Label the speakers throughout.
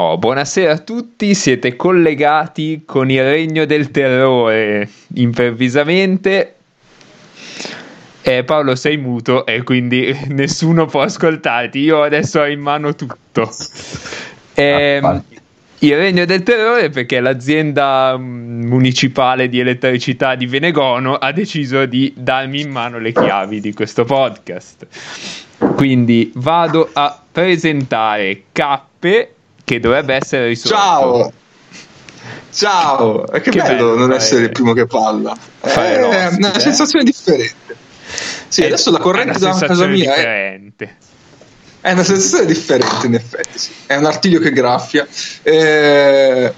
Speaker 1: Oh, buonasera a tutti, siete collegati con il regno del terrore improvvisamente. Eh, Paolo sei muto e quindi nessuno può ascoltarti, io adesso ho in mano tutto. Eh, il regno del terrore perché l'azienda mm, municipale di elettricità di Venegono ha deciso di darmi in mano le chiavi di questo podcast. Quindi vado a presentare Cappe che dovrebbe essere risolto.
Speaker 2: Ciao! Ciao! Che, che bello, bello, non essere il primo che palla. È una eh? sensazione differente. Sì, è, adesso la corrente da casa mia differente. è... È una sensazione differente, in effetti. Sì. È un artiglio che graffia. Eh,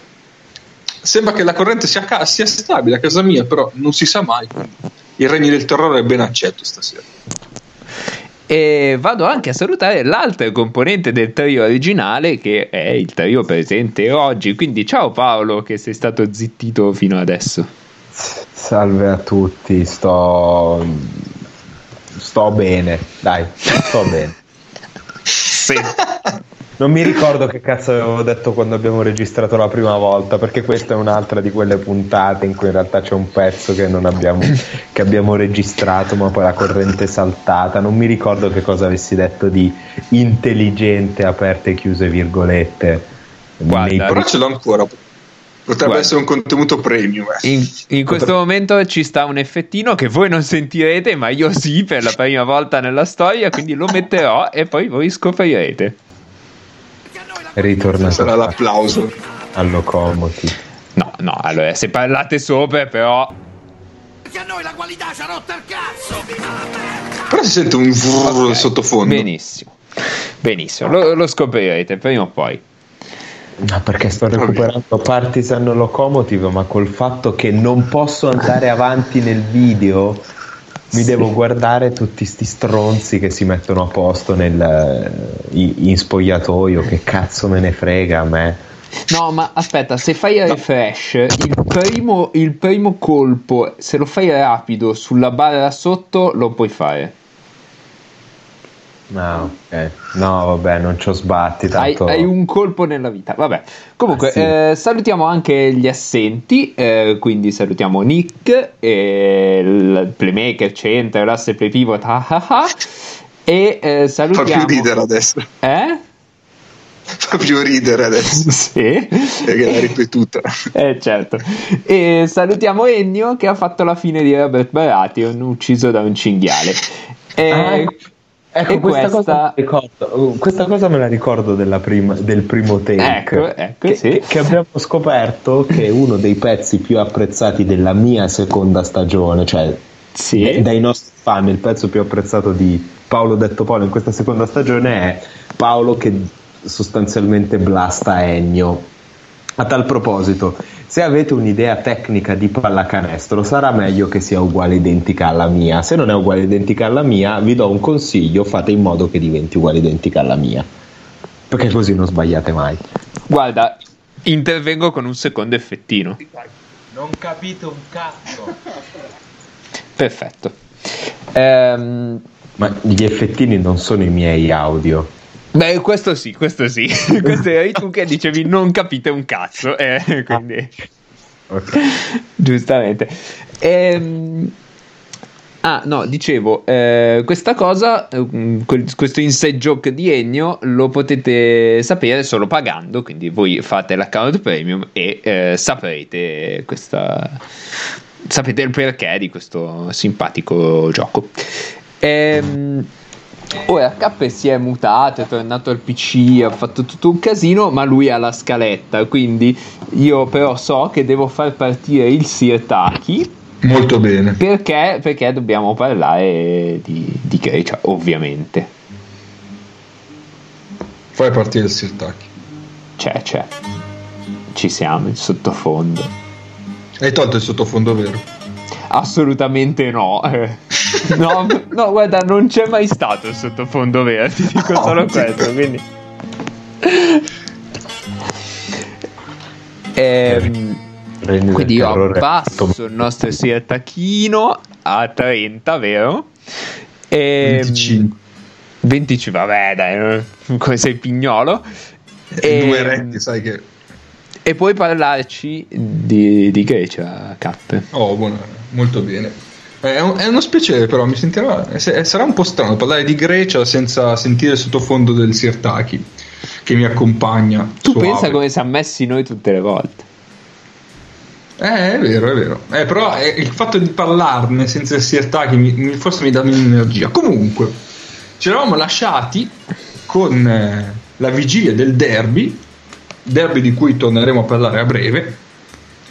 Speaker 2: sembra che la corrente sia, ca- sia, stabile a casa mia, però non si sa mai. Il regno del terrore è ben accetto stasera.
Speaker 1: E vado anche a salutare l'altra componente del trio originale che è il trio presente oggi. Quindi ciao Paolo che sei stato zittito fino adesso.
Speaker 3: Salve a tutti, sto sto bene, dai, sto bene. sì. Non mi ricordo che cazzo avevo detto quando abbiamo registrato la prima volta, perché questa è un'altra di quelle puntate in cui in realtà c'è un pezzo che, abbiamo, che abbiamo registrato, ma poi la corrente è saltata. Non mi ricordo che cosa avessi detto di intelligente, aperte e chiuse virgolette.
Speaker 2: Guarda, però ce l'ho ancora. Potrebbe Guarda. essere un contenuto premium.
Speaker 1: Eh. In, in questo momento ci sta un effettino che voi non sentirete, ma io sì, per la prima volta nella storia, quindi lo metterò e poi voi scoprirete.
Speaker 3: Ritorna
Speaker 2: sarà l'applauso
Speaker 3: all'Ocomoti.
Speaker 1: No, no, allora se parlate sopra, però.
Speaker 2: A noi la qualità ci ha rotto il cazzo! Però si sente un vrrr okay. sottofondo.
Speaker 1: Benissimo, benissimo, lo, lo scoprirete prima o poi.
Speaker 3: No, perché sto recuperando Partisan Locomotive, ma col fatto che non posso andare avanti nel video mi devo guardare tutti sti stronzi che si mettono a posto nel, in spogliatoio, che cazzo me ne frega a me.
Speaker 1: No, ma aspetta, se fai no. refresh, il primo, il primo colpo, se lo fai rapido sulla barra sotto, lo puoi fare.
Speaker 3: No, ok. No, vabbè, non ci ho sbatti. Tanto...
Speaker 1: Hai, hai, un colpo nella vita. Vabbè. Comunque, ah, sì. eh, salutiamo anche gli assenti. Eh, quindi salutiamo Nick, eh, il playmaker, center, l'asse play pivot. Ah, ah, ah, e eh, salutiamo.
Speaker 2: Fa più ridere adesso.
Speaker 1: Eh?
Speaker 2: Fa più ridere adesso.
Speaker 1: sì.
Speaker 2: Perché l'ha ripetuta.
Speaker 1: Eh, certo. E salutiamo Ennio che ha fatto la fine di Robert Baratheon, ucciso da un cinghiale. E... Ecco.
Speaker 3: Questa, questa... Cosa uh, questa, cosa me la ricordo prima, del primo take.
Speaker 1: Ecco, ecco,
Speaker 3: che,
Speaker 1: sì.
Speaker 3: che, abbiamo scoperto che è uno dei pezzi più apprezzati della mia seconda stagione, cioè sì. dai nostri fan, il pezzo più apprezzato di Paolo Detto Paolo in questa seconda stagione è Paolo che sostanzialmente blasta Ennio. A tal proposito, se avete un'idea tecnica di pallacanestro, sarà meglio che sia uguale identica alla mia. Se non è uguale identica alla mia, vi do un consiglio: fate in modo che diventi uguale identica alla mia. Perché così non sbagliate mai.
Speaker 1: Guarda, intervengo con un secondo effettino.
Speaker 2: Non capite un cazzo.
Speaker 1: Perfetto. Ehm...
Speaker 3: Ma gli effettini non sono i miei audio.
Speaker 1: Beh, questo sì, questo sì. questo eri tu che dicevi non capite un cazzo. Eh, quindi... Okay. Giustamente. Ehm... Ah, no, dicevo, eh, questa cosa, eh, questo inside joke di Ennio lo potete sapere solo pagando, quindi voi fate l'account premium e eh, saprete questa... sapete il perché di questo simpatico gioco. Ehm Ora K si è mutato, è tornato al PC, ha fatto tutto un casino, ma lui ha la scaletta, quindi io però so che devo far partire il Sirtaki.
Speaker 2: Molto bene.
Speaker 1: Perché? Perché dobbiamo parlare di, di Grecia, ovviamente.
Speaker 2: Fai partire il Sirtaki.
Speaker 1: C'è, c'è. Ci siamo, in sottofondo.
Speaker 2: Hai tolto il sottofondo vero?
Speaker 1: Assolutamente no. No, no, guarda, non c'è mai stato il sottofondo vero, ti dico oh, solo questo, quindi... Ehm, quindi io abbasso il nostro siertachino a 30, vero?
Speaker 2: E, 25.
Speaker 1: 25, vabbè dai, come sei pignolo.
Speaker 2: e, numeretti, sai che...
Speaker 1: E puoi parlarci di, di Grecia, Cap.
Speaker 2: Oh, buona, molto bene. È, un, è uno spiacere, però mi sentirà. Sarà un po' strano parlare di Grecia senza sentire il sottofondo del Sirtaki che mi accompagna.
Speaker 1: Tu pensa come siamo messi noi tutte le volte.
Speaker 2: Eh, è vero, è vero. Eh, però è il fatto di parlarne senza il Sirtaki mi, forse mi dà meno energia. Comunque, ci eravamo lasciati con eh, la vigilia del derby, derby di cui torneremo a parlare a breve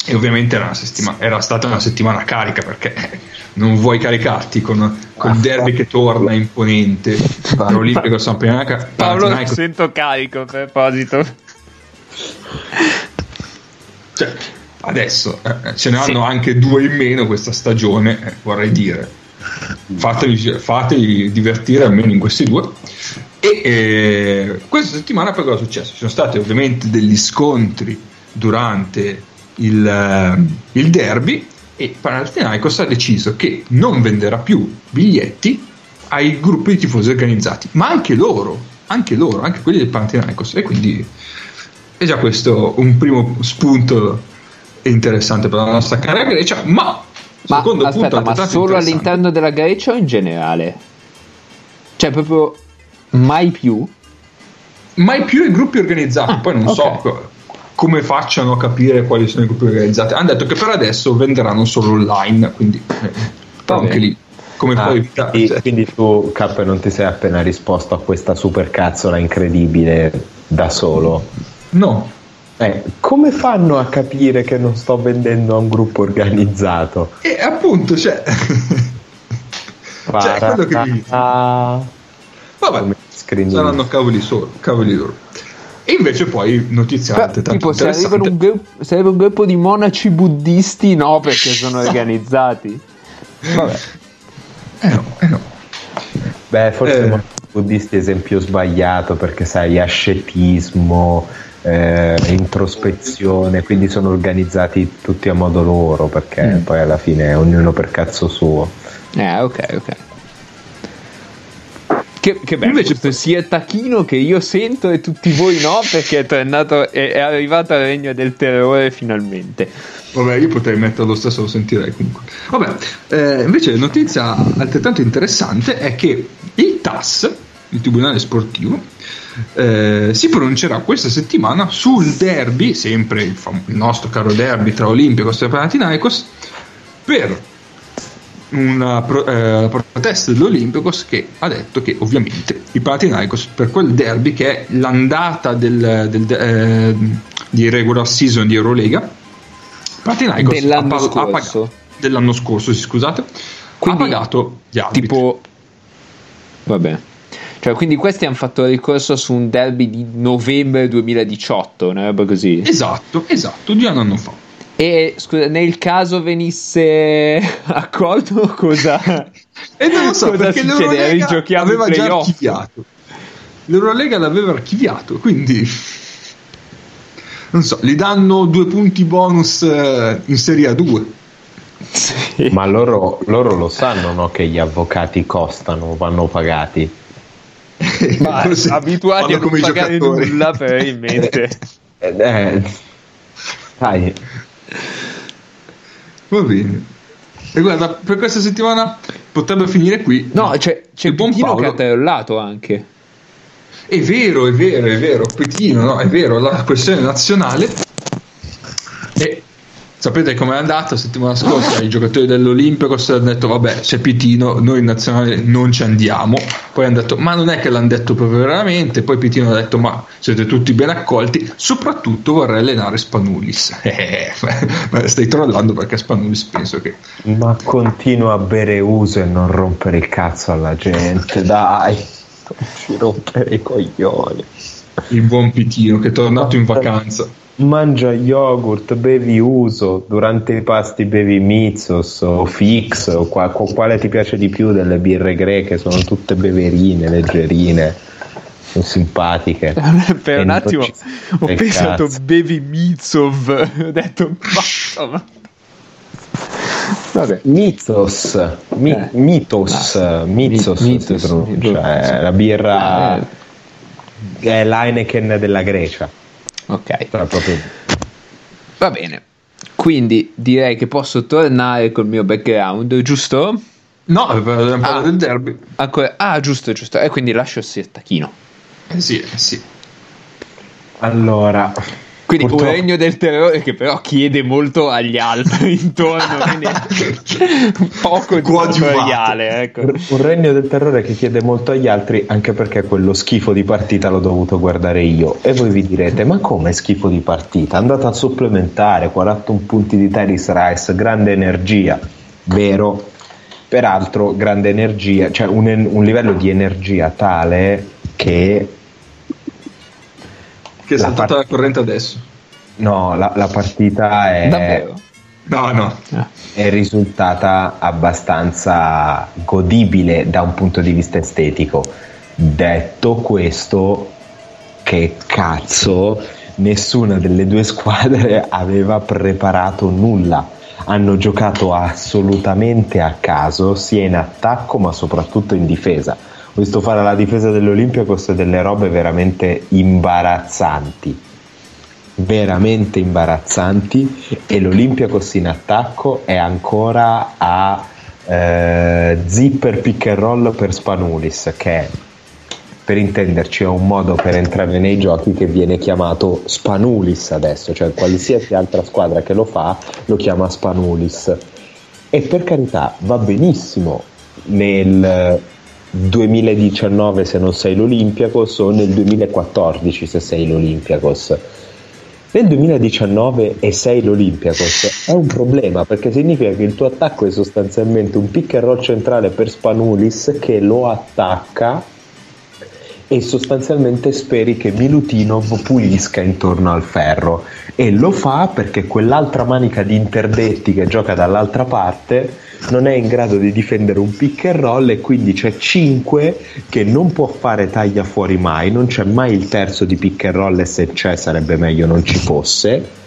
Speaker 2: e ovviamente era, era, stata una settimana carica perché non vuoi caricarti con, con il derby che torna imponente
Speaker 1: Olimpico San Pianaca Paolo non sento carico per proposito.
Speaker 2: Cioè adesso eh, ce ne hanno sì. anche due in meno questa stagione eh, vorrei dire. Fatevi, fatevi, divertire almeno in questi due. E eh, questa settimana poi cosa è successo? ci sono stati ovviamente degli scontri durante il, eh, il derby e Panathinaikos ha deciso che non venderà più biglietti ai gruppi di tifosi organizzati, ma anche loro, anche loro, anche quelli del Panathinaikos e quindi è già questo un primo spunto interessante per la nostra cara Grecia, ma
Speaker 1: ma, secondo aspetta, punto ma solo all'interno della Grecia o in generale? Cioè proprio mai più?
Speaker 2: Mai più i gruppi organizzati, ah, poi non okay. so come facciano a capire quali sono i gruppi organizzati. Hanno detto che per adesso venderanno solo online, quindi eh, anche lì come
Speaker 3: ah, puoi evitare. Quindi, cioè. quindi tu, K, non ti sei appena risposto a questa supercazzola incredibile da solo?
Speaker 2: No.
Speaker 3: Eh, come fanno a capire che non sto vendendo a un gruppo organizzato?
Speaker 2: E eh, appunto, cioè... cioè, quello che mi... Vabbè, saranno cavoli, solo, cavoli loro. E invece poi notiziate
Speaker 1: Beh, tipo, se arriva, un gruppo, se arriva un gruppo di monaci buddisti, no, perché sono organizzati.
Speaker 2: Vabbè. Eh no, eh no.
Speaker 3: Beh, forse eh. buddisti è esempio sbagliato perché sai, ascetismo, eh, introspezione, quindi sono organizzati tutti a modo loro perché mm. poi alla fine ognuno per cazzo suo.
Speaker 1: Eh, ok, ok. Che, che bello Invece questo sia tacchino che io sento e tutti voi no perché è tornato è, è arrivato al regno del terrore finalmente.
Speaker 2: Vabbè io potrei metterlo stesso lo sentirei comunque. Vabbè eh, invece notizia altrettanto interessante è che il TAS il Tribunale Sportivo eh, si pronuncerà questa settimana sul derby sempre il, fam- il nostro caro derby tra Olimpico e Panathinaikos per una pro, eh, protesta dell'Olimpicos che ha detto che ovviamente i Panathinaikos per quel derby che è l'andata del, del, eh, di regular season di Eurolega
Speaker 1: Panathinaikos dell'anno ha, scorso. Ha pagato,
Speaker 2: dell'anno scorso sì, scusate quindi, ha pagato gli
Speaker 1: arbitri tipo vabbè cioè, quindi questi hanno fatto ricorso su un derby di novembre 2018, una roba così.
Speaker 2: Esatto, esatto, due anni fa.
Speaker 1: E scusa, nel caso venisse accolto, cosa,
Speaker 2: e non lo so, cosa succede? Rigiochiamo aveva già archiviato. L'Eurolega l'aveva archiviato, quindi non so, gli danno due punti bonus eh, in Serie A2.
Speaker 3: Sì. Ma loro, loro, lo sanno no, che gli avvocati costano, vanno pagati.
Speaker 1: Ma abituati a non pagare giocatori. nulla probabilmente.
Speaker 3: eh, eh, dai
Speaker 2: Va bene. E guarda, per questa settimana potrebbe finire qui.
Speaker 1: No, c'è, c'è il buon Pettino Paolo. che ha tellato anche.
Speaker 2: È vero, è vero, è vero. Pettino, no, è vero, la questione nazionale. E Sapete com'è andato la settimana scorsa? I giocatori dell'Olimpicos hanno detto: Vabbè, c'è Pitino, noi in nazionale non ci andiamo. Poi hanno detto: Ma non è che l'hanno detto proprio veramente. Poi Pitino ha detto: Ma siete tutti ben accolti. Soprattutto vorrei allenare Spanulis. Eh, stai trollando perché Spanulis penso che.
Speaker 3: Ma continua a bere uso e non rompere il cazzo alla gente, dai, non ci rompere i coglioni.
Speaker 2: Il buon Pitino che è tornato in vacanza
Speaker 3: mangia yogurt, bevi uso, durante i pasti bevi Mizos o Fix o qua, quale ti piace di più delle birre greche, sono tutte beverine, leggerine, sono simpatiche.
Speaker 1: per un attimo ho pensato cazzo. bevi Mizov, ho detto basta.
Speaker 3: Vabbè. Mitos, mi, eh. mitos, ah. mitos, mitos, mitos, cioè la birra... Eh è l'Heineken della Grecia.
Speaker 1: Ok. Proprio... Va bene. Quindi direi che posso tornare col mio background, giusto?
Speaker 2: No, abbiamo parlato ah, del derby.
Speaker 1: Ancora, ah, giusto, giusto. E quindi lascio il tacchino.
Speaker 2: Eh sì, eh sì.
Speaker 3: Allora,
Speaker 1: quindi Purtroppo. un regno del terrore che però chiede molto agli altri intorno, quindi poco tutoriale. Ecco.
Speaker 3: Un regno del terrore che chiede molto agli altri anche perché quello schifo di partita l'ho dovuto guardare io. E voi vi direte, ma come schifo di partita? Andate a supplementare, 41 punti di Terris Rice, grande energia. Vero, peraltro grande energia, cioè un, un livello di energia tale che
Speaker 2: che è saltata la, part- la corrente adesso.
Speaker 3: No, la, la partita è.
Speaker 2: Davvero? No, no.
Speaker 3: È risultata abbastanza godibile da un punto di vista estetico. Detto questo, che cazzo, nessuna delle due squadre aveva preparato nulla. Hanno giocato assolutamente a caso, sia in attacco ma soprattutto in difesa ho visto fare la difesa dell'Olympiacos delle robe veramente imbarazzanti. Veramente imbarazzanti. E l'Olympiacos in attacco è ancora a eh, zipper pick and roll per Spanulis che per intenderci è un modo per entrare nei giochi che viene chiamato Spanulis adesso. Cioè qualsiasi altra squadra che lo fa lo chiama Spanulis. E per carità va benissimo nel 2019 se non sei l'Olympiacos o nel 2014 se sei l'Olympiacos. Nel 2019 e sei l'Olympiacos è un problema perché significa che il tuo attacco è sostanzialmente un pick and roll centrale per Spanulis che lo attacca e sostanzialmente speri che Milutinov pulisca intorno al ferro e lo fa perché quell'altra manica di interdetti che gioca dall'altra parte non è in grado di difendere un pick and roll e quindi c'è 5 che non può fare taglia fuori mai, non c'è mai il terzo di pick and roll e se c'è sarebbe meglio non ci fosse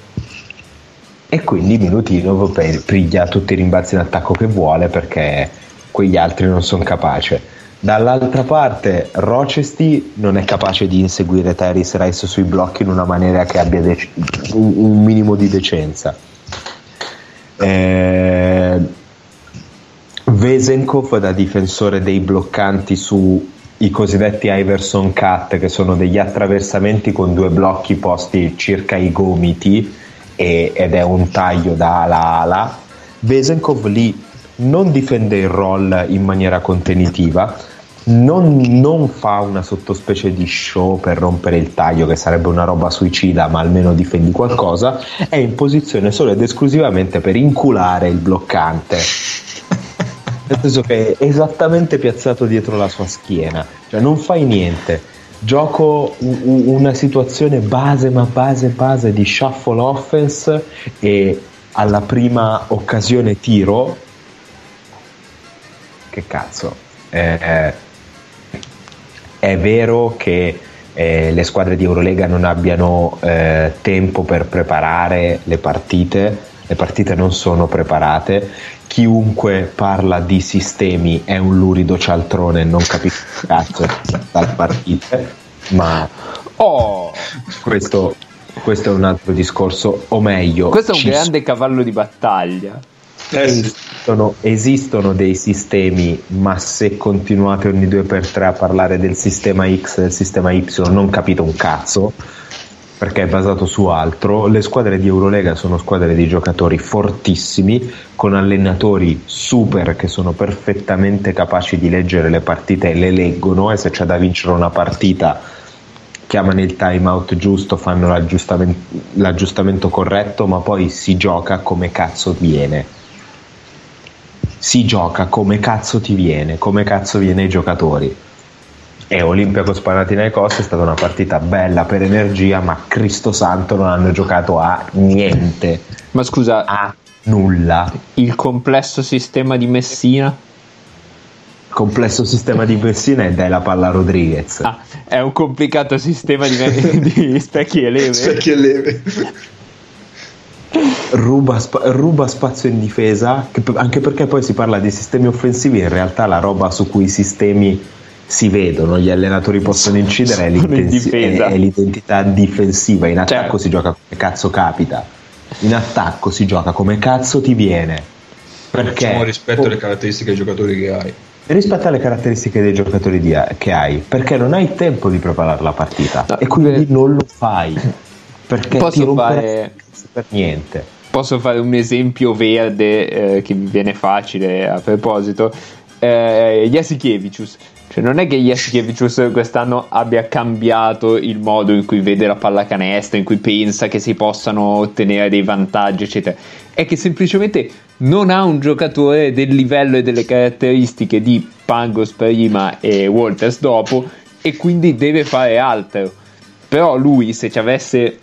Speaker 3: e quindi Milutinov piglia tutti i rimbalzi in attacco che vuole perché quegli altri non sono capaci. Dall'altra parte Rochester non è capace di inseguire Terry Rice sui blocchi in una maniera che abbia dec- un, un minimo di decenza. Eh, Vesenkov da difensore dei bloccanti sui cosiddetti Iverson Cut, che sono degli attraversamenti con due blocchi posti circa i gomiti e, ed è un taglio da ala a ala. Vesenkov lì non difende il roll in maniera contenitiva, non, non, fa una sottospecie di show per rompere il taglio, che sarebbe una roba suicida, ma almeno difendi qualcosa, è in posizione solo ed esclusivamente per inculare il bloccante nel senso che è esattamente piazzato dietro la sua schiena, cioè non fai niente. Gioco una situazione base, ma base, base di shuffle offense e alla prima occasione tiro. Che cazzo. Eh, è vero che eh, le squadre di Eurolega non abbiano eh, tempo per preparare le partite, le partite non sono preparate chiunque parla di sistemi è un lurido cialtrone e non capisce cazzo dal partite, ma oh, questo, questo, è un altro discorso, o meglio,
Speaker 1: questo è un grande s- cavallo di battaglia.
Speaker 3: Esistono, esistono, dei sistemi, ma se continuate ogni due per tre a parlare del sistema X e del sistema Y, non capite un cazzo perché è basato su altro. Le squadre di Eurolega sono squadre di giocatori fortissimi, con allenatori super che sono perfettamente capaci di leggere le partite e le leggono e se c'è da vincere una partita chiamano il time out giusto, fanno l'aggiustamento, l'aggiustamento corretto, ma poi si gioca come cazzo viene. Si gioca come cazzo ti viene, come cazzo viene ai giocatori e Olimpiakos Panathinaikos è stata una partita bella per energia ma Cristo Santo non hanno giocato a niente.
Speaker 1: Ma scusa
Speaker 3: a nulla.
Speaker 1: il complesso sistema di Messina?
Speaker 3: Il complesso sistema di Messina è dai la palla Rodriguez.
Speaker 1: Ah, è un complicato sistema di, di specchi e leve.
Speaker 2: Specchi e leve.
Speaker 3: Ruba, sp- ruba, spazio in difesa, anche perché poi si parla di sistemi offensivi, in realtà la roba su cui i sistemi si vedono, gli allenatori possono incidere, è, è, l'identità difensiva, in attacco certo. si gioca come cazzo capita, in attacco si gioca come cazzo ti viene.
Speaker 2: Perché diciamo rispetto alle caratteristiche dei giocatori che hai.
Speaker 3: Rispetto alle caratteristiche dei giocatori di, che hai, perché non hai tempo di preparare la partita no, e quindi per... non lo fai. Perché
Speaker 1: Posso ti fare...
Speaker 3: per niente.
Speaker 1: Posso fare un esempio verde eh, che mi viene facile a proposito. Eh, Jasikevicius cioè, non è che Jasikevicius quest'anno abbia cambiato il modo in cui vede la pallacanestro, in cui pensa che si possano ottenere dei vantaggi, eccetera. È che semplicemente non ha un giocatore del livello e delle caratteristiche di Pangos prima e Walters dopo, e quindi deve fare altro. Però lui, se ci avesse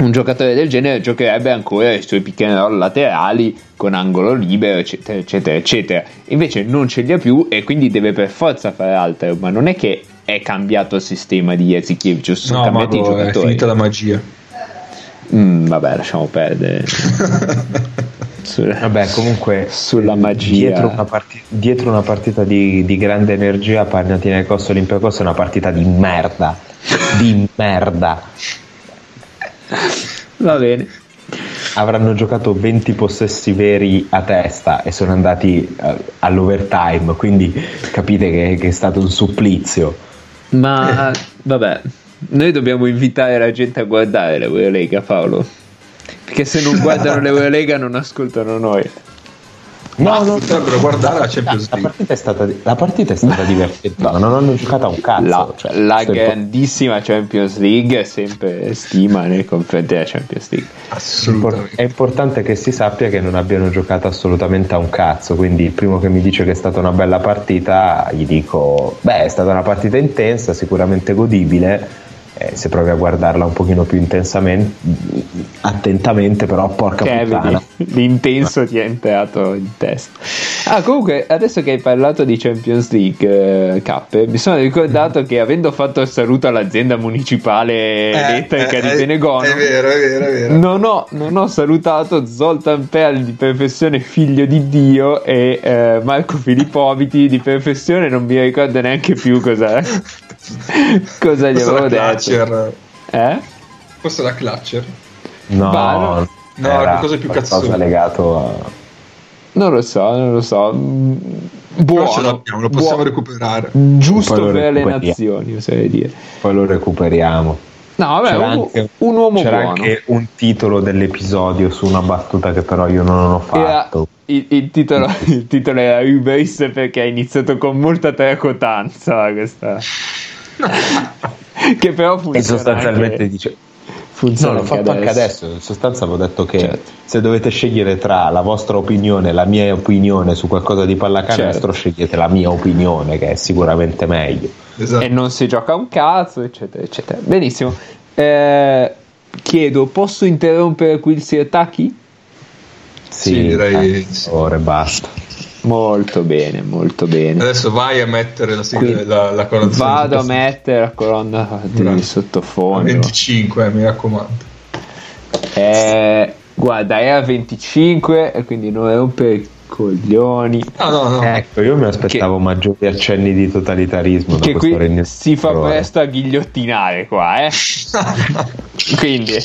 Speaker 1: un giocatore del genere giocherebbe ancora i suoi pick and roll laterali con angolo libero eccetera eccetera eccetera. Invece non ce li ha più e quindi deve per forza fare altro. Ma non è che è cambiato il sistema di Ezekievic sono no, cambiati i giocatori è
Speaker 2: finita la magia.
Speaker 1: Mm, vabbè lasciamo perdere.
Speaker 3: Sulla, vabbè comunque
Speaker 1: sulla magia.
Speaker 3: dietro una, partita, dietro una partita di, di, grande energia Panathinaikos Olympiacos è una partita di merda. Di merda.
Speaker 1: Va bene.
Speaker 3: Avranno giocato 20 possessi veri a testa e sono andati uh, all'overtime, quindi capite che, che, è stato un supplizio.
Speaker 1: Ma vabbè, noi dobbiamo invitare la gente a guardare l'Eurolega, Paolo. Perché se non guardano l'Eurolega non ascoltano noi.
Speaker 2: No, no, potrebbero guardare la Champions
Speaker 3: League. La partita è stata, la partita è stata divertente, non hanno giocato a un cazzo.
Speaker 1: La, cioè, la grandissima Champions League è sempre stima nei confronti della Champions League.
Speaker 2: Assolutamente.
Speaker 3: È importante che si sappia che non abbiano giocato assolutamente a un cazzo, quindi il primo che mi dice che è stata una bella partita, gli dico, beh, è stata una partita intensa, sicuramente godibile eh, se provi a guardarla un pochino più intensamente, attentamente, però porca che puttana.
Speaker 1: L'intenso ti è entrato in testa. Ah, comunque, adesso che hai parlato di Champions League eh, Cappe, mi sono ricordato che avendo fatto il saluto all'azienda municipale eh, elettrica eh, di Benegono,
Speaker 2: è vero, è vero, è vero.
Speaker 1: Non, ho, non ho salutato Zoltan Perl di professione figlio di Dio e eh, Marco Filippoviti di professione non mi ricordo neanche più cosa, cosa gli avevo detto.
Speaker 2: Clutcher.
Speaker 1: Eh?
Speaker 2: Forse la Clutcher?
Speaker 3: No, no,
Speaker 2: no qualcosa più cazzoso.
Speaker 3: legato a...
Speaker 1: Non lo so, non lo so. Buono, ce
Speaker 2: l'abbiamo, lo possiamo buono. recuperare.
Speaker 1: Giusto per le nazioni, oserei dire.
Speaker 3: Poi lo recuperiamo.
Speaker 1: No, vabbè, c'era un, anche, un uomo
Speaker 3: c'era
Speaker 1: buono.
Speaker 3: anche un titolo dell'episodio su una battuta che però io non ho fatto.
Speaker 1: Il, il, titolo, il, titolo, era Hubris perché ha iniziato con molta tracotanza questa. che però funziona
Speaker 3: e sostanzialmente
Speaker 1: anche...
Speaker 3: dice funziona no, l'ho fatto anche adesso. In sostanza avevo detto che certo. se dovete scegliere tra la vostra opinione e la mia opinione su qualcosa di pallacanestro, certo. scegliete la mia opinione, che è sicuramente meglio.
Speaker 1: Esatto. E non si gioca un cazzo, eccetera, eccetera. Benissimo. Eh, chiedo, posso interrompere qui il Sirtaki?
Speaker 3: Sì, sì direi. Ora basta.
Speaker 1: Molto bene, molto bene.
Speaker 2: Adesso vai a mettere la, sigla, la, la colonna
Speaker 1: Vado a mettere la colonna di sottofondo.
Speaker 2: 25, mi raccomando.
Speaker 1: Eh, guarda, era 25 e quindi non rompere i coglioni.
Speaker 2: No, no, no.
Speaker 3: Ecco, io mi aspettavo che, maggiori accenni di totalitarismo.
Speaker 1: Che qui si fa presto a ghigliottinare qua, eh. quindi,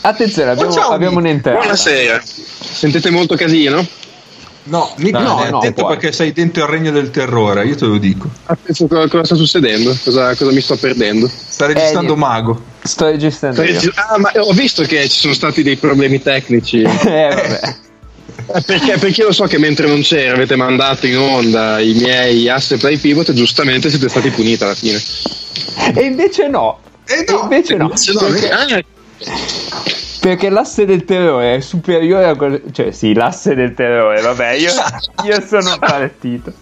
Speaker 1: attenzione, abbiamo, abbiamo un'entrata.
Speaker 4: Buonasera. Sentite molto casino?
Speaker 2: No, mica no, no, attento perché sei dentro il regno del terrore, io te lo dico.
Speaker 4: Attenzo, cosa, cosa sta succedendo? Cosa, cosa, mi sto perdendo?
Speaker 2: Sta registrando eh, Mago.
Speaker 1: Sto registrando.
Speaker 4: Sto ah, ma ho visto che ci sono stati dei problemi tecnici.
Speaker 1: eh, vabbè.
Speaker 4: Eh, perché, perché lo so che mentre non c'era avete mandato in onda i miei asse play pivot e giustamente siete stati puniti alla fine.
Speaker 1: E invece no.
Speaker 2: E, no.
Speaker 1: e invece no. Invece no. Perché... Ah, perché l'asse del terrore è superiore a quello. Cioè, sì, l'asse del terrore, vabbè, io, io sono partito.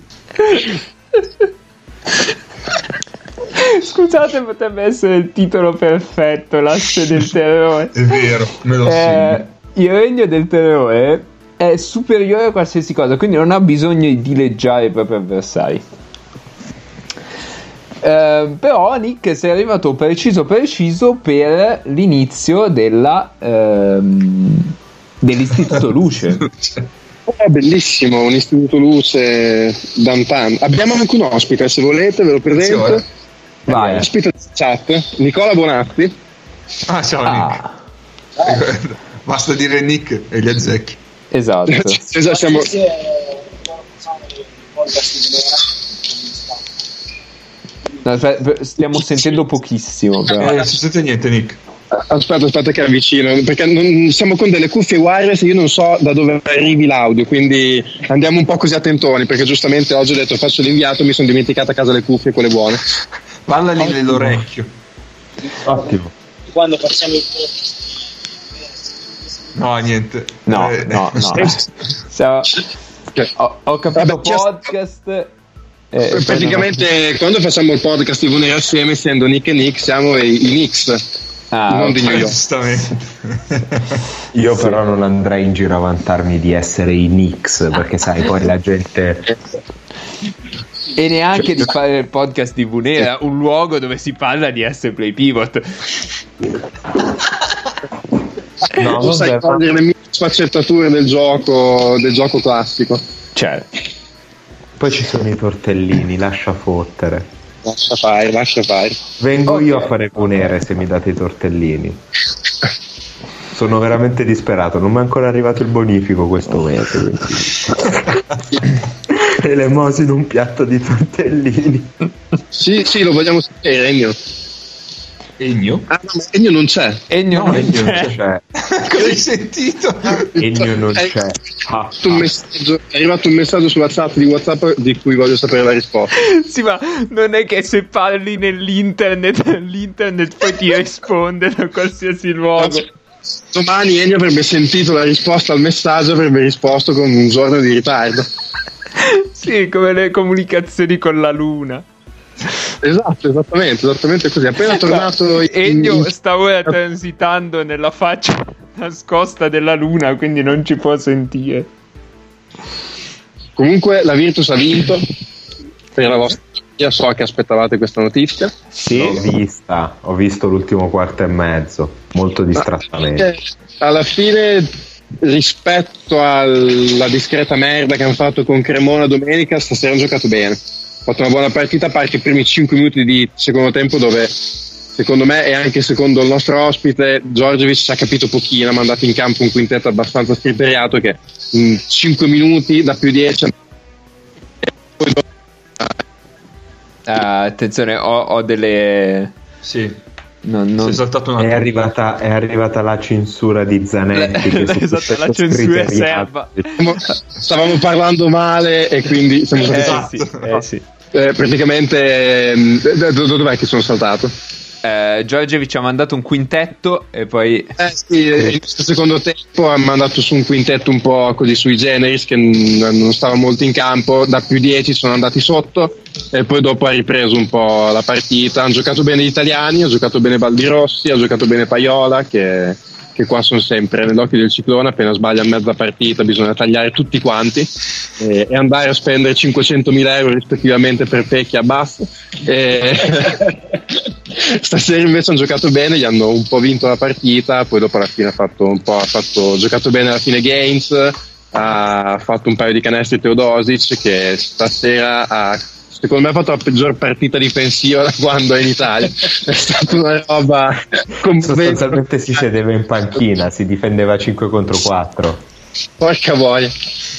Speaker 1: Scusate, potrebbe essere il titolo perfetto, l'asse del terrore.
Speaker 2: È vero, me lo eh,
Speaker 1: Il regno del terrore è superiore a qualsiasi cosa, quindi non ha bisogno di dileggiare i propri avversari. Eh, però Nick sei arrivato preciso preciso per l'inizio della, ehm, dell'istituto luce
Speaker 4: Oh, bellissimo, un istituto luce Dantan. Abbiamo anche un ospite, se volete ve lo presento. Vai. Ospite chat, Nicola Bonatti.
Speaker 2: Ah, ciao ah. Nick. Basta dire Nick e gli azzecchi.
Speaker 1: Esatto.
Speaker 4: esatto siamo...
Speaker 1: stiamo sentendo pochissimo. Però.
Speaker 2: Eh, non si sente niente, Nick.
Speaker 4: Aspetta, aspetta che avvicino, perché non, siamo con delle cuffie wireless e io non so da dove arrivi l'audio, quindi andiamo un po' così attentoni, perché giustamente oggi ho detto faccio l'inviato, mi sono dimenticata a casa le cuffie, quelle buone.
Speaker 2: Parlagli Ottimo. nell'orecchio.
Speaker 3: Ottimo.
Speaker 5: Quando facciamo il
Speaker 2: No, niente.
Speaker 1: No, eh, no, no. so, ho, ho, capito Vabbè, podcast.
Speaker 4: Eh, praticamente quando facciamo il podcast di Venere assieme, essendo Nick e Nick, siamo i, i Knicks Ah, non di New York.
Speaker 3: Io però non andrei in giro a vantarmi di essere i Knicks perché sai poi la gente
Speaker 1: e neanche di fare il podcast di Vunera, un luogo dove si parla di S Play Pivot.
Speaker 4: No, tu sai fare le mie sfaccettature del gioco, del gioco classico.
Speaker 1: Certo.
Speaker 3: Poi ci sono i tortellini, lascia fottere.
Speaker 4: Lascia fare, lascia fare.
Speaker 3: Vengo okay. io a fare punere se mi date i tortellini. Sono veramente disperato, non mi è ancora arrivato il bonifico questo mese. Elemosino un piatto di tortellini.
Speaker 4: Sì, sì, lo vogliamo sapere, Regno.
Speaker 2: Egno?
Speaker 4: Ah, no, Egno non c'è.
Speaker 1: Egno, no, non, Egno c'è. c'è.
Speaker 2: Cosa hai sentito?
Speaker 3: Egno non è, c'è.
Speaker 4: Ah, ah. è arrivato un messaggio sulla chat di WhatsApp di cui voglio sapere la risposta.
Speaker 1: Sì, ma non è che se parli nell'internet, l'internet poi ti risponde da qualsiasi luogo.
Speaker 4: Domani Ennio avrebbe sentito la risposta al messaggio e avrebbe risposto con un giorno di ritardo.
Speaker 1: Sì, come le comunicazioni con la luna.
Speaker 4: Esatto, esattamente, esattamente così. Appena tornato
Speaker 1: in... Ennio sta ora transitando nella faccia nascosta della luna, quindi non ci può sentire.
Speaker 4: Comunque la Virtus ha vinto per la vostra io so che aspettavate questa notizia.
Speaker 3: Sì, l'ho vista, ho visto l'ultimo quarto e mezzo, molto distrattamente.
Speaker 4: Alla fine, rispetto alla discreta merda che hanno fatto con Cremona domenica, stasera hanno giocato bene fatto una buona partita a parte i primi 5 minuti di secondo tempo dove secondo me e anche secondo il nostro ospite Giorgevic ci ha capito pochino ha mandato in campo un quintetto abbastanza scriteriato che in 5 minuti da più 10
Speaker 1: Uh, attenzione, ho, ho, delle.
Speaker 2: Sì.
Speaker 1: Non, non...
Speaker 3: È, arrivata, è, arrivata, la censura di Zanetti.
Speaker 1: esatto, la censura serba.
Speaker 4: Stavamo parlando male e quindi siamo stati.
Speaker 1: Eh, sì, eh, sì.
Speaker 4: Eh, praticamente, ehm, dov'è che sono saltato?
Speaker 1: Eh, Giorgevic ha mandato un quintetto e poi.
Speaker 4: Eh sì, questo secondo tempo ha mandato su un quintetto un po' così sui generis che non stava molto in campo. Da più 10 sono andati sotto e poi dopo ha ripreso un po' la partita. Hanno giocato bene gli italiani, ha giocato bene Baldirossi, ha giocato bene Paiola che che qua sono sempre nell'occhio del ciclone, appena sbaglia mezza partita bisogna tagliare tutti quanti eh, e andare a spendere 500.000 euro rispettivamente per Pecchia basta. E stasera invece hanno giocato bene, gli hanno un po' vinto la partita, poi dopo alla fine ha fatto un po', ha fatto, giocato bene alla fine Games, ha fatto un paio di canestri Teodosic che stasera ha secondo me ha fatto la peggior partita difensiva da quando è in Italia. è stata una roba.
Speaker 3: Sostanzialmente si sedeva in panchina, si difendeva 5 contro 4.
Speaker 4: Porca voglia.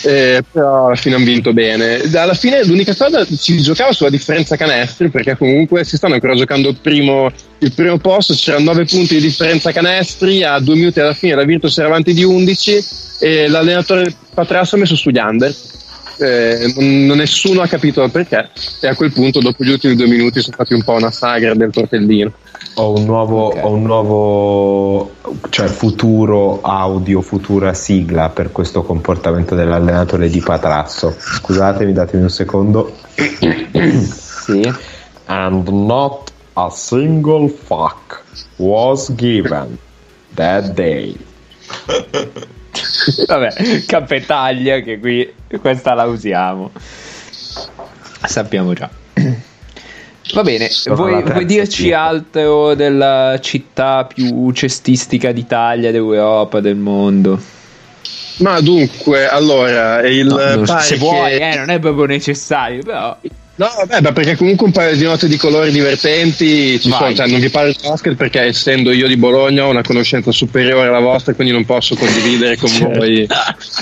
Speaker 4: Eh, però alla fine hanno vinto bene. Alla fine l'unica cosa si giocava sulla differenza canestri perché comunque si stanno ancora giocando il primo, il primo posto, c'erano 9 punti di differenza canestri, a 2 minuti alla fine la Virtus era avanti di 11 e l'allenatore Patrasso ha messo sugli under eh, non, nessuno ha capito perché e a quel punto dopo gli ultimi due minuti sono stati un po' una sagra del tortellino
Speaker 3: ho un nuovo, okay. ho un nuovo cioè futuro audio, futura sigla per questo comportamento dell'allenatore di Patrasso. Scusatemi, datemi un secondo.
Speaker 1: sì.
Speaker 3: And not a single fuck was given that day.
Speaker 1: Vabbè, cappetaglia che qui questa la usiamo. Sappiamo già. Va bene, vuoi, vuoi, dirci altro della città più cestistica d'Italia, d'Europa, del mondo?
Speaker 4: Ma dunque, allora, il
Speaker 1: no, se vuoi, eh, non è proprio necessario, però
Speaker 4: No, vabbè, perché comunque un paio di note di colori divertenti ci sono, cioè, non vi parlo di basket perché essendo io di Bologna ho una conoscenza superiore alla vostra, quindi non posso condividere con certo. voi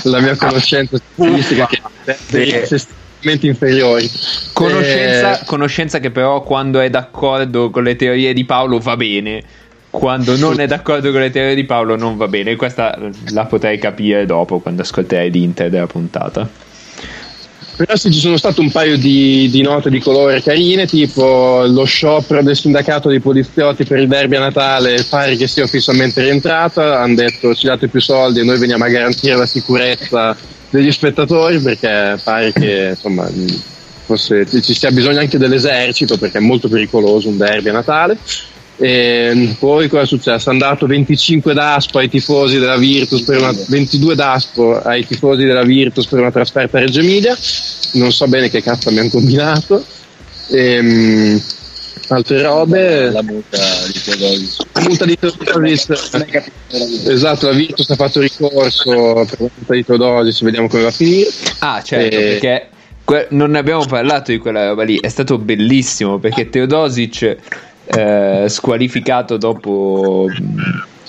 Speaker 4: la mia conoscenza statistica che è estremamente inferiori.
Speaker 1: Conoscenza, eh... conoscenza che però quando è d'accordo con le teorie di Paolo va bene quando non è d'accordo con le teorie di Paolo non va bene. Questa la potrei capire dopo quando ascolterai l'Inter della puntata.
Speaker 4: Però sì, ci sono state un paio di, di, note di colore carine, tipo lo sciopero del sindacato dei poliziotti per il derby a Natale pare che sia ufficialmente rientrata, hanno detto ci date più soldi e noi veniamo a garantire la sicurezza degli spettatori perché pare che insomma, forse ci sia bisogno anche dell'esercito perché è molto pericoloso un derby a Natale. E poi cosa è successo? È andato 25 d'aspo ai tifosi della Virtus per una, 22 d'aspo ai tifosi della Virtus per una trasferta a Reggio Emilia. Non so bene che cazzo abbiamo combinato. E, um, altre robe.
Speaker 3: La multa di Teodosis.
Speaker 4: La multa di Teodosis. esatto, la Virtus ha fatto ricorso per la multa di Teodosis, vediamo come va a finire.
Speaker 1: Ah, certo, e... perché que- non ne abbiamo parlato di quella roba lì. È stato bellissimo perché Teodosic eh, squalificato dopo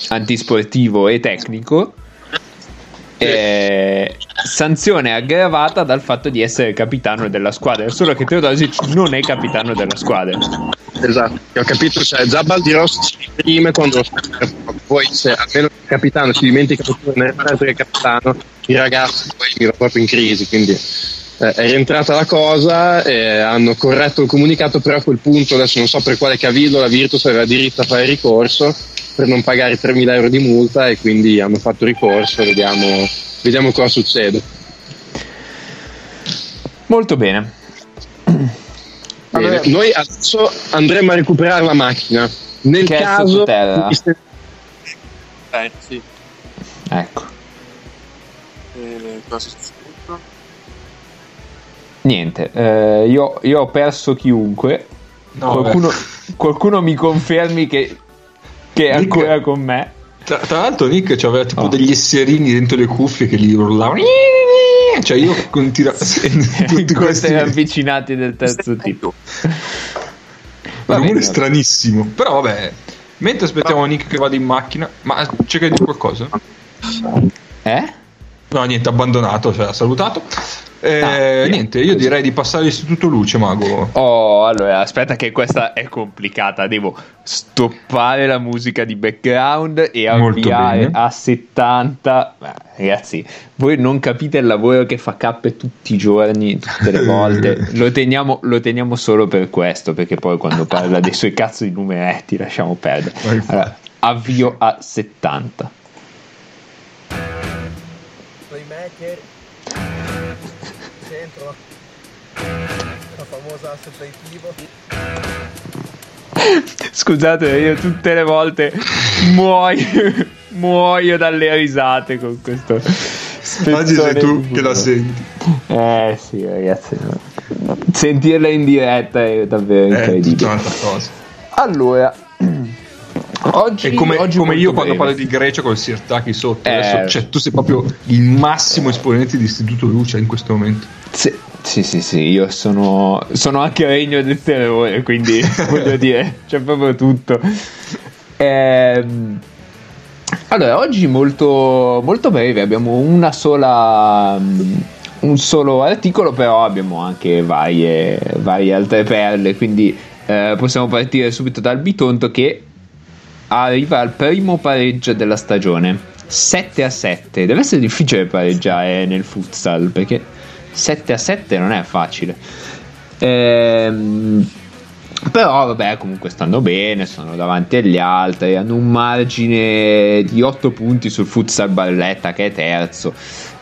Speaker 1: antisportivo e tecnico. Eh, sanzione aggravata dal fatto di essere capitano della squadra, solo che Teodosic non è capitano della squadra.
Speaker 4: Esatto, ho capito, cioè già Baldiros esprime quando poi se almeno il capitano si dimentica che è capitano, i ragazzi poi mi va proprio in crisi, quindi eh, è rientrata la cosa, eh, hanno corretto il comunicato, però a quel punto adesso non so per quale cavillo la Virtus aveva diritto a fare ricorso per non pagare 3.000 euro di multa e quindi hanno fatto ricorso, vediamo, vediamo cosa succede.
Speaker 1: Molto bene.
Speaker 4: bene. Noi adesso andremo a recuperare la macchina. Nel
Speaker 1: che
Speaker 4: caso...
Speaker 1: È
Speaker 4: eh, sì.
Speaker 1: Ecco.
Speaker 4: Eh, cosa succede?
Speaker 1: Niente, eh, io, io, ho perso chiunque. No, qualcuno, qualcuno, mi confermi che, che è Nick, ancora con me.
Speaker 2: Tra, tra l'altro, Nick aveva tipo oh. degli esserini dentro le cuffie che gli urlavano. Cioè, io continuo
Speaker 1: tutti questi avvicinati del terzo tipo.
Speaker 2: Rumore stranissimo. Però vabbè, mentre aspettiamo Nick che vada in macchina, ma c'è che dire qualcosa?
Speaker 1: Eh?
Speaker 2: No, niente, abbandonato, cioè ha salutato. Eh, ah, niente, io direi di passare all'istituto luce, Mago.
Speaker 1: Oh, allora, aspetta che questa è complicata. Devo stoppare la musica di background e avviare a 70. Beh, ragazzi, voi non capite il lavoro che fa K tutti i giorni, tutte le volte. Lo teniamo, lo teniamo solo per questo, perché poi quando parla dei suoi cazzo di numeretti lasciamo perdere. Allora, avvio a 70. Playmaker centro. La famosa aspettivo scusate io tutte le volte muoio muoio dalle risate con questo
Speaker 2: oggi sei tu che la senti.
Speaker 1: Eh sì ragazzi sentirla in diretta è davvero è incredibile. allora
Speaker 2: Oggi, è come, oggi come io quando parlo di Grecia col Sirtaki sotto. Eh, adesso, cioè, tu sei proprio il massimo esponente di Istituto Luce in questo momento.
Speaker 1: Sì, sì, sì, sì io sono, sono anche regno del terrore, quindi voglio dire, c'è proprio tutto. Ehm, allora, oggi molto, molto breve, abbiamo una sola un solo articolo, però abbiamo anche varie, varie altre perle, quindi eh, possiamo partire subito dal Bitonto che arriva al primo pareggio della stagione. 7 a 7 deve essere difficile pareggiare nel futsal perché 7 a 7 non è facile. Ehm, però vabbè comunque stanno bene sono davanti agli altri hanno un margine di 8 punti sul futsal Barletta che è terzo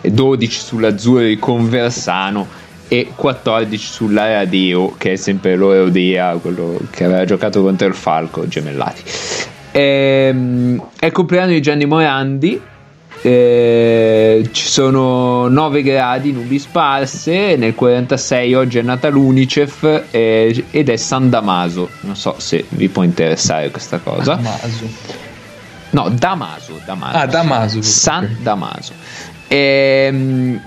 Speaker 1: 12 sull'Azzurro di Conversano e 14 sull'area Deo che è sempre loro Dea quello che aveva giocato contro il Falco gemellati Ehm, è il compleanno di Gianni Morandi. Eh, ci sono 9 gradi, nubi sparse. Nel 46 oggi è nata l'Unicef eh, ed è San Damaso. Non so se vi può interessare questa cosa.
Speaker 2: Damaso.
Speaker 1: No, Damaso. Damaso.
Speaker 2: Ah, Damaso.
Speaker 1: San Damaso. Ehm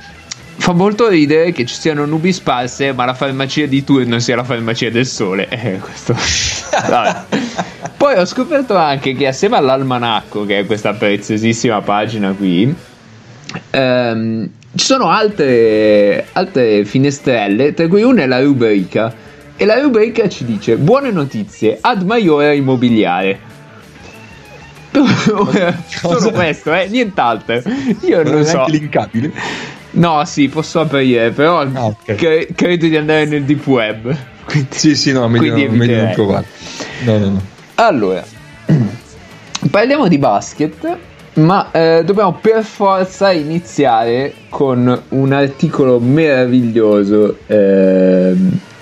Speaker 1: fa molto ridere che ci siano nubi sparse, ma la farmacia di turno sia la farmacia del sole. Eh, questo. Poi ho scoperto anche che assieme all'almanacco, che è questa preziosissima pagina qui, ehm, ci sono altre, altre finestrelle, tra cui una è la rubrica. E la rubrica ci dice: Buone notizie, ad maiore immobiliare. Solo questo, eh, nient'altro. Io non, non so.
Speaker 2: linkabile.
Speaker 1: No, sì, posso aprire, però ah, okay. cre- credo di andare nel deep web.
Speaker 2: Quindi, sì, sì, no, meglio, meglio non provare. No, no, no.
Speaker 1: Allora, parliamo di basket, ma eh, dobbiamo per forza iniziare con un articolo meraviglioso eh,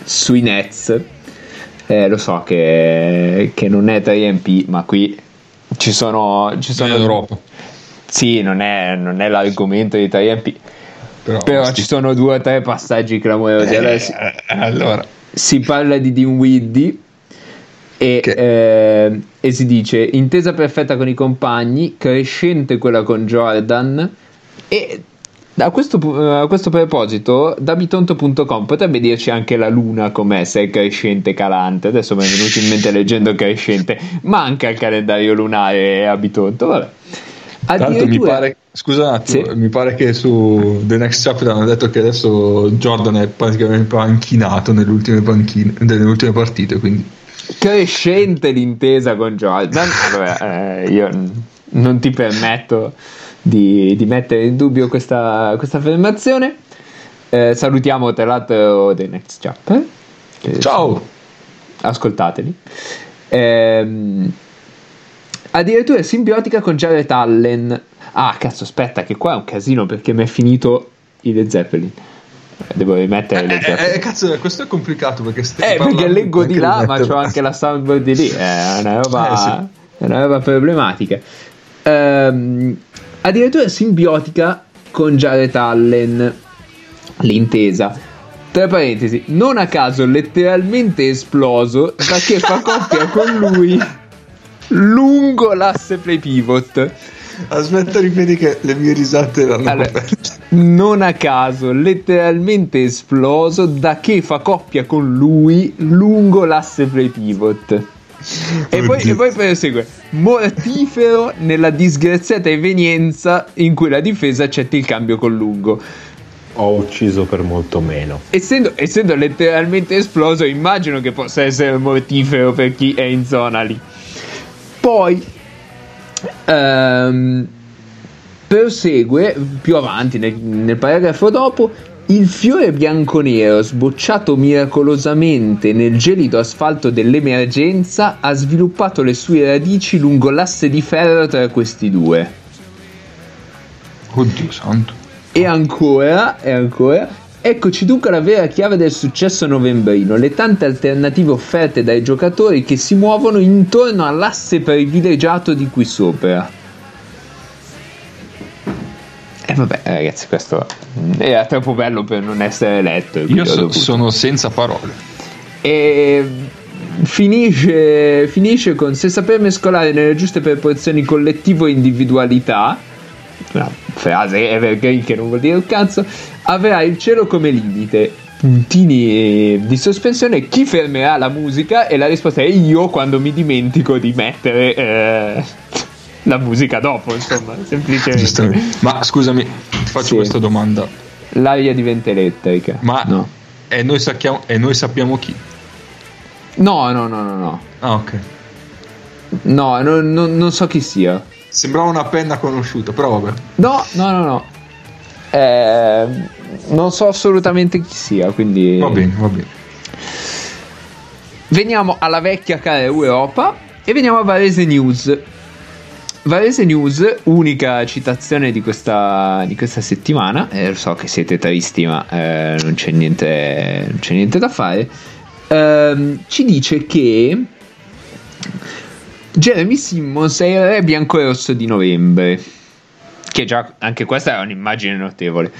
Speaker 1: sui Nets. Eh, lo so che, che non è 3MP, ma qui ci sono... Ci sono
Speaker 2: in Europa.
Speaker 1: Sì, non è, non è l'argomento di 3MP però, Però ci sono due o tre passaggi clamorosi.
Speaker 2: Eh, allora, si, eh, allora,
Speaker 1: si parla di Dinwiddie e, eh, e, si dice intesa perfetta con i compagni, crescente quella con Jordan e a questo, a questo proposito da bitonto.com potrebbe dirci anche la luna com'è se è crescente calante. Adesso mi è venuto in mente leggendo crescente manca il calendario lunare a bitonto vabbè
Speaker 2: Tanto mi pare, scusa un attimo, sì. mi pare che su The Next Chapter hanno detto che adesso Jordan è praticamente panchinato nelle ultime, panchine, nelle ultime partite. Quindi.
Speaker 1: Crescente l'intesa con Jordan. Allora, eh, io non ti permetto di, di, mettere in dubbio questa, questa affermazione. Eh, salutiamo tra l'altro The Next Chapter.
Speaker 2: Ciao!
Speaker 1: Ascoltateli. Ehm Addirittura è simbiotica con Jared Allen. Ah, cazzo, aspetta, che qua è un casino perché mi è finito i Led Zeppelin. Devo rimettere
Speaker 2: le eh, eh, cazzo, questo è complicato perché
Speaker 1: stai Eh, perché leggo di là, ma c'ho anche la soundboard di lì. È una roba, eh, sì. è una roba problematica. Um, addirittura è simbiotica con Jared Allen. L'intesa. Tra parentesi, non a caso letteralmente esploso che fa coppia con lui lungo l'asse play pivot.
Speaker 2: Aspetta, ripeti che le mie risate erano allora,
Speaker 1: Non a caso, letteralmente esploso da che fa coppia con lui lungo l'asse play pivot. E poi, e poi, prosegue mortifero nella disgraziata evenienza in cui la difesa accetta il cambio con lungo
Speaker 3: ho ucciso per molto meno.
Speaker 1: Essendo, essendo, letteralmente esploso, immagino che possa essere mortifero per chi è in zona lì. Poi ehm, prosegue più avanti nel, nel paragrafo dopo il fiore bianco-nero, sbocciato miracolosamente nel gelido asfalto dell'emergenza, ha sviluppato le sue radici lungo l'asse di ferro tra questi due.
Speaker 2: Oddio santo.
Speaker 1: E ancora, e ancora, Eccoci dunque alla vera chiave del successo novembrino, le tante alternative offerte dai giocatori che si muovono intorno all'asse privilegiato di qui sopra. E vabbè ragazzi, questo era troppo bello per non essere letto.
Speaker 2: Io so, sono senza parole.
Speaker 1: E finisce, finisce con se saper mescolare nelle giuste proporzioni collettivo e individualità una frase evergreen che non vuol dire un cazzo, avrà il cielo come limite. Puntini di sospensione, chi fermerà la musica? E la risposta è io quando mi dimentico di mettere eh, la musica dopo, insomma, semplicemente.
Speaker 2: Ma scusami, ti faccio sì. questa domanda.
Speaker 1: L'aria diventa elettrica.
Speaker 2: Ma no. E noi, sappiamo, e noi sappiamo chi?
Speaker 1: No, no, no, no, no.
Speaker 2: Ah, ok.
Speaker 1: No, no, no non so chi sia.
Speaker 2: Sembrava una penna conosciuta, però vabbè.
Speaker 1: No, no, no, no. Eh, non so assolutamente chi sia, quindi...
Speaker 2: Va bene, va bene.
Speaker 1: Veniamo alla vecchia cara Europa e veniamo a Varese News. Varese News, unica citazione di questa, di questa settimana, eh, so che siete tristi ma eh, non, c'è niente, non, c'è niente, da fare, eh, ci dice che Jeremy Simmons è il re bianco-rosso di novembre. che già anche questa è un'immagine notevole.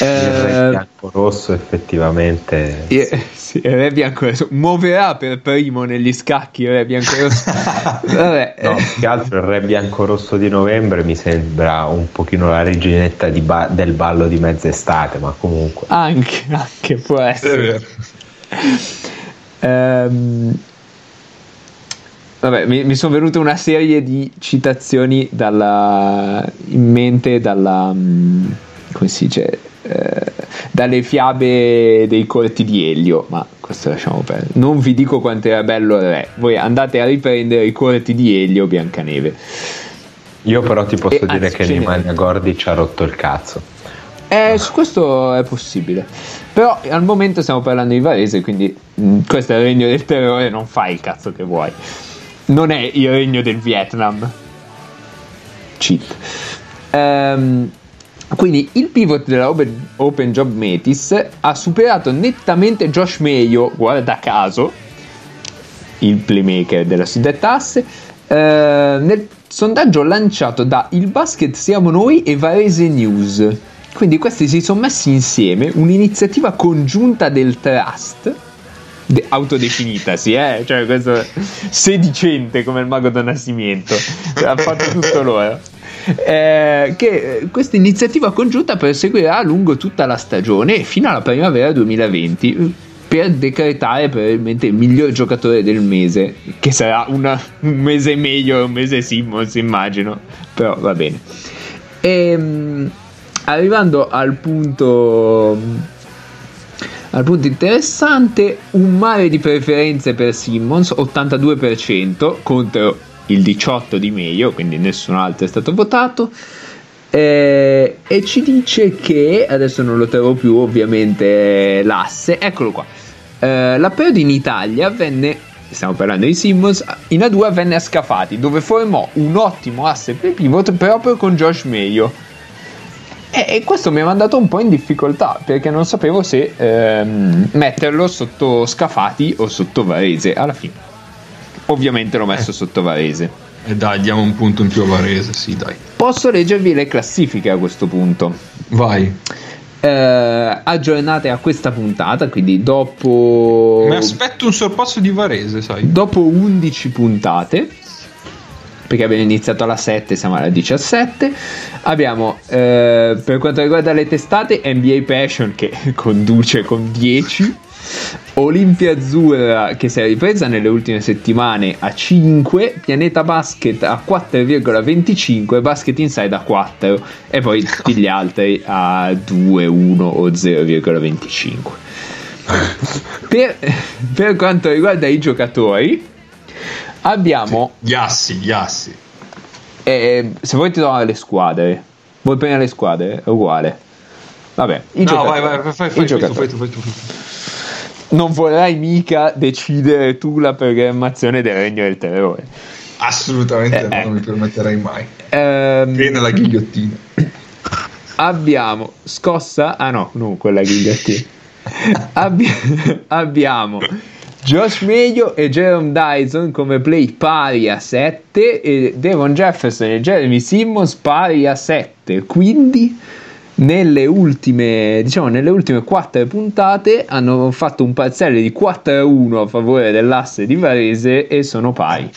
Speaker 3: Il re eh, bianco rosso effettivamente
Speaker 1: eh, sì, il re bianco rosso muoverà per primo negli scacchi il re bianco rosso.
Speaker 3: Vabbè. No, più che altro il re bianco rosso di novembre mi sembra un pochino la reginetta ba- del ballo di mezz'estate, ma comunque.
Speaker 1: Anche, anche può essere. Ehm Vabbè, mi, mi sono venute una serie di citazioni dalla, in mente dalla. Mm, come si dice? Eh, dalle fiabe dei corti di Elio, ma questo lasciamo perdere. Non vi dico quanto era bello il re, voi andate a riprendere i corti di Elio Biancaneve.
Speaker 3: Io però ti posso e, dire anzi, che Nemanja Gordi ci ha rotto il cazzo.
Speaker 1: Eh, su questo è possibile. Però al momento stiamo parlando di Varese, quindi mh, mm, questo è il regno del terrore, non fai il cazzo che vuoi non è il regno del Vietnam. Cheat. Um, quindi il pivot della Open, Open, Job Metis ha superato nettamente Josh Mayo, guarda caso, il playmaker della suddetta asse, uh, nel sondaggio lanciato da Il Basket Siamo Noi e Varese News. Quindi questi si sono messi insieme, un'iniziativa congiunta del Trust de- autodefinitasi, eh? cioè questo sedicente come il mago da Nascimento, ha fatto tutto loro. Eh, che eh, questa iniziativa congiunta proseguirà lungo tutta la stagione fino alla primavera 2020 per decretare probabilmente il miglior giocatore del mese, che sarà una, un mese meglio, un mese Simmons immagino, però va bene. E, ehm, arrivando al punto al punto interessante, un mare di preferenze per Simmons, 82% contro il 18% di Meglio, quindi nessun altro è stato votato. Eh, e ci dice che adesso non lo trovo più, ovviamente l'asse, eccolo qua. Eh, l'appello in Italia venne stiamo parlando di Simmons, in A2 venne a Scafati, dove formò un ottimo asse per pivot proprio con Josh Mayo e, questo mi ha mandato un po' in difficoltà perché non sapevo se ehm, metterlo sotto Scafati o sotto Varese alla fine. Ovviamente l'ho messo eh. sotto Varese.
Speaker 2: E dai, diamo un punto in più a Varese, sì, dai.
Speaker 1: Posso leggervi le classifiche a questo punto?
Speaker 2: Vai.
Speaker 1: Eh, aggiornate a questa puntata, quindi dopo...
Speaker 2: Mi aspetto un sorpasso di Varese, sai.
Speaker 1: Dopo 11 puntate perché abbiamo iniziato alla 7, siamo alla 17. Abbiamo eh, per quanto riguarda le testate NBA Passion che conduce con 10. Olimpia Azzurra che si è ripresa nelle ultime settimane a 5, Pianeta Basket a 4,25, Basket Inside a 4 e poi tutti gli altri a 2, 1 o 0,25. Per, per quanto riguarda i giocatori, Abbiamo.
Speaker 2: Gli assi, gli assi.
Speaker 1: Eh, se vuoi ti do le squadre. Vuoi prendere le squadre? È uguale. Vabbè.
Speaker 2: I no, vai, vai, fai, fai, fai, tu, fai, tu, fai tu.
Speaker 1: Non vorrai mica decidere tu la programmazione del regno del terrore.
Speaker 2: Assolutamente eh, no, eh. non mi permetterei mai. Ehm, Viene la ghigliottina.
Speaker 1: Abbiamo scossa. Ah no, non quella ghigliottina. Abbi- abbiamo Josh Meglio e Jerome Dyson come play pari a 7 e Devon Jefferson e Jeremy Simmons pari a 7 quindi nelle ultime diciamo nelle ultime 4 puntate hanno fatto un parziale di 4 a 1 a favore dell'asse di Varese e sono pari.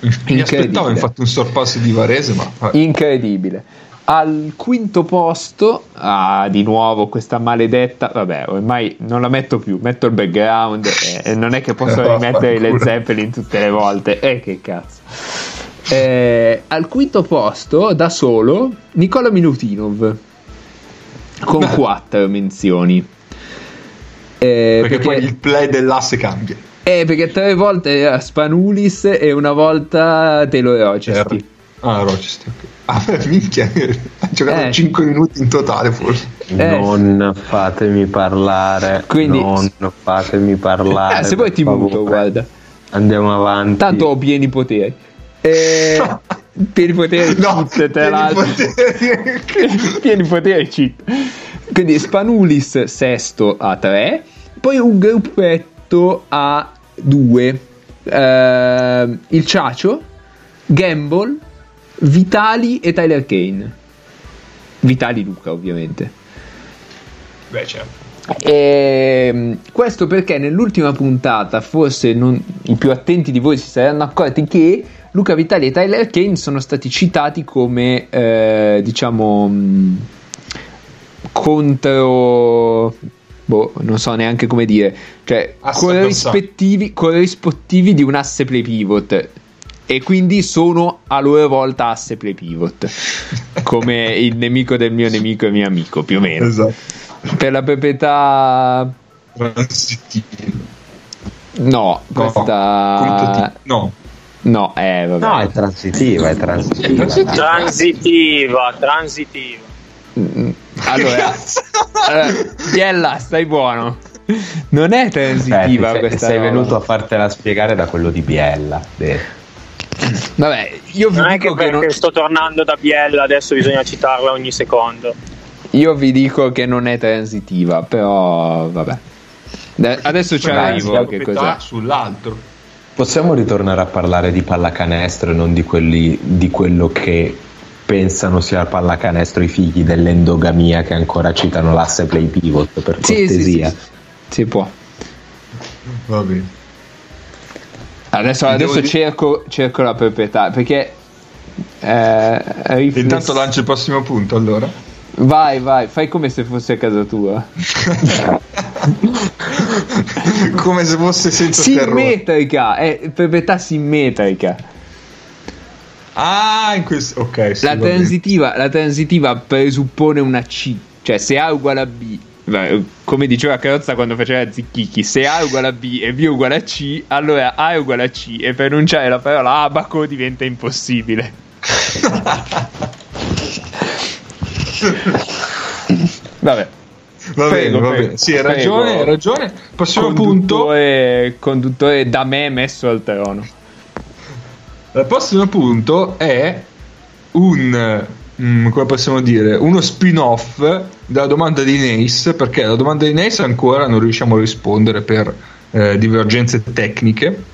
Speaker 2: Mi aspettavo infatti un sorpasso di Varese ma
Speaker 1: incredibile al quinto posto, ah, di nuovo questa maledetta, vabbè, ormai non la metto più, metto il background e, non è che posso rimettere le Zeppelin tutte le volte. Eh, che cazzo. Eh, al quinto posto, da solo, Nicola Minutinov, con quattro menzioni.
Speaker 2: Eh, perché, perché poi il play dell'asse cambia.
Speaker 1: Eh, perché tre volte era Spanulis e una volta Taylor Rochester.
Speaker 2: Ah, Rochester. Ah, minchia, ha giocato eh. 5 minuti in totale forse.
Speaker 3: Eh. Non fatemi parlare. Quindi, non fatemi parlare.
Speaker 1: Eh, se poi ti muto, guarda.
Speaker 3: Andiamo avanti.
Speaker 1: Tanto ho pieni poteri. Eh, pieni poteri no, cheat, tra l'altro. Poteri. pieni poteri cheat. Quindi Spanulis sesto a 3, poi un gruppetto a 2. Eh, il Ciacio, Gamble Vitali e Tyler Kane. Vitali Luca ovviamente.
Speaker 2: Beh certo.
Speaker 1: E ehm, questo perché nell'ultima puntata, forse non, i più attenti di voi si saranno accorti che Luca Vitali e Tyler Kane sono stati citati come, eh, diciamo, mm, contro. Boh, non so neanche come dire, cioè corrispettivi, corrispettivi di un asse play pivot e quindi sono a loro volta asse play pivot come il nemico del mio nemico e mio amico più o meno esatto. per la proprietà
Speaker 2: transitiva
Speaker 1: no, questa
Speaker 2: no
Speaker 1: no eh, vabbè.
Speaker 3: no è transitiva è transitiva
Speaker 5: transitiva transitiva
Speaker 1: mm, allora, allora Biella stai buono non è transitiva
Speaker 3: Beh,
Speaker 1: questa
Speaker 3: sei roba. venuto a fartela spiegare da quello di Biella beh.
Speaker 1: Vabbè, io vi
Speaker 5: non
Speaker 1: dico
Speaker 5: è che, che non... sto tornando da Biella, adesso bisogna citarla ogni secondo.
Speaker 1: Io vi dico che non è transitiva, però vabbè. Adesso ci arrivo. Che cos'è?
Speaker 2: Sull'altro.
Speaker 3: Possiamo ritornare a parlare di pallacanestro e non di, quelli, di quello che pensano sia pallacanestro i figli dell'endogamia che ancora citano l'asse play pivot per cortesia.
Speaker 1: Sì, sì, sì. Si può.
Speaker 2: Va bene.
Speaker 1: Adesso, adesso cerco, cerco, la proprietà perché.
Speaker 2: Eh, rifless... Intanto lancio il prossimo punto allora.
Speaker 1: Vai, vai, fai come se fosse a casa tua.
Speaker 2: come se fosse senza
Speaker 1: simmetrica, è proprietà simmetrica.
Speaker 2: Ah, in questo ok.
Speaker 1: Sì, la, transitiva, la transitiva presuppone una C, cioè se A uguale a B come diceva Carrozza quando faceva Zicchichi, se A è uguale a B e B è uguale a C, allora A è uguale a C e pronunciare la parola abaco diventa impossibile. Vabbè.
Speaker 2: Va prego, bene, bene. Sì, hai ragione, hai ragione. Prossimo
Speaker 1: conduttore, punto. Conduttore da me messo al trono.
Speaker 2: Il prossimo punto è un mm, come possiamo dire, uno spin-off della domanda di Nace, perché la domanda di Nace ancora non riusciamo a rispondere per eh, divergenze tecniche.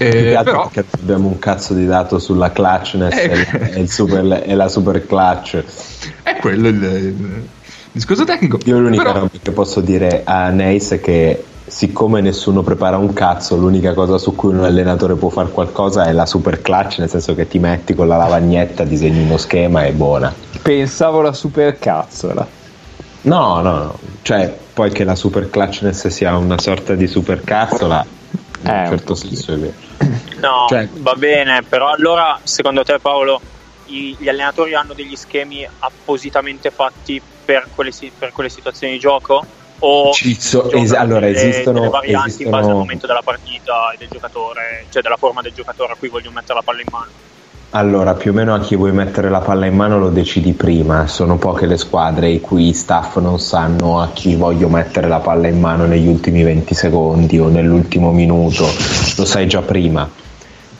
Speaker 3: Eh, però abbiamo un cazzo di dato sulla clutchness eh, e, super, e, la super clutch.
Speaker 2: È quello il, il discorso tecnico.
Speaker 3: Io l'unica però... roba che posso dire a Nace è che siccome nessuno prepara un cazzo, l'unica cosa su cui un allenatore può fare qualcosa è la super clutch, nel senso che ti metti con la lavagnetta, disegni uno schema e è buona.
Speaker 1: Pensavo la super cazzola.
Speaker 3: No, no, no. Cioè, poi che la super clutchness sia una sorta di super cazzola, in un certo senso è vero.
Speaker 5: No, cioè, va bene, però allora, secondo te Paolo, gli allenatori hanno degli schemi appositamente fatti per quelle, per quelle situazioni di gioco? O
Speaker 3: so, es- allora, delle, esistono, delle
Speaker 5: varianti
Speaker 3: esistono...
Speaker 5: in base al momento della partita e del giocatore, cioè della forma del giocatore a cui voglio mettere la palla in mano?
Speaker 3: Allora, più o meno a chi vuoi mettere la palla in mano lo decidi prima. Sono poche le squadre i cui staff non sanno a chi voglio mettere la palla in mano negli ultimi 20 secondi o nell'ultimo minuto, lo sai già prima.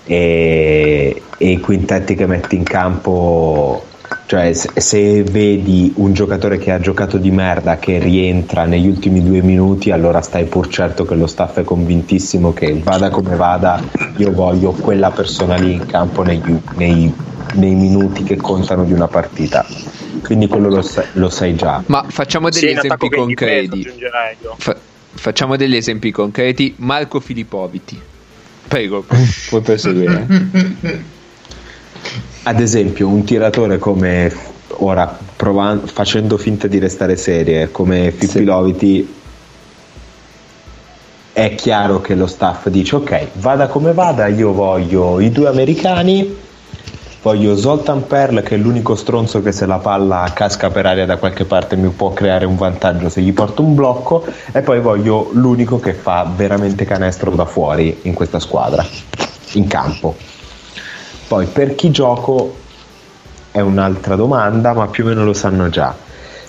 Speaker 3: E, e i quintetti che metti in campo cioè, se vedi un giocatore che ha giocato di merda che rientra negli ultimi due minuti, allora stai pur certo che lo staff è convintissimo che vada come vada, io voglio quella persona lì in campo negli, nei, nei minuti che contano di una partita. Quindi quello lo, sai, lo sai già.
Speaker 1: Ma facciamo degli sì, esempi concreti. Fa- facciamo degli esempi concreti. Marco Filippoviti. Prego, puoi proseguire.
Speaker 3: Ad esempio un tiratore come ora provando, facendo finta di restare serie come Pippi sì. Loviti è chiaro che lo staff dice ok vada come vada io voglio i due americani voglio Zoltan Perl che è l'unico stronzo che se la palla casca per aria da qualche parte mi può creare un vantaggio se gli porto un blocco e poi voglio l'unico che fa veramente canestro da fuori in questa squadra in campo poi per chi gioco è un'altra domanda, ma più o meno lo sanno già.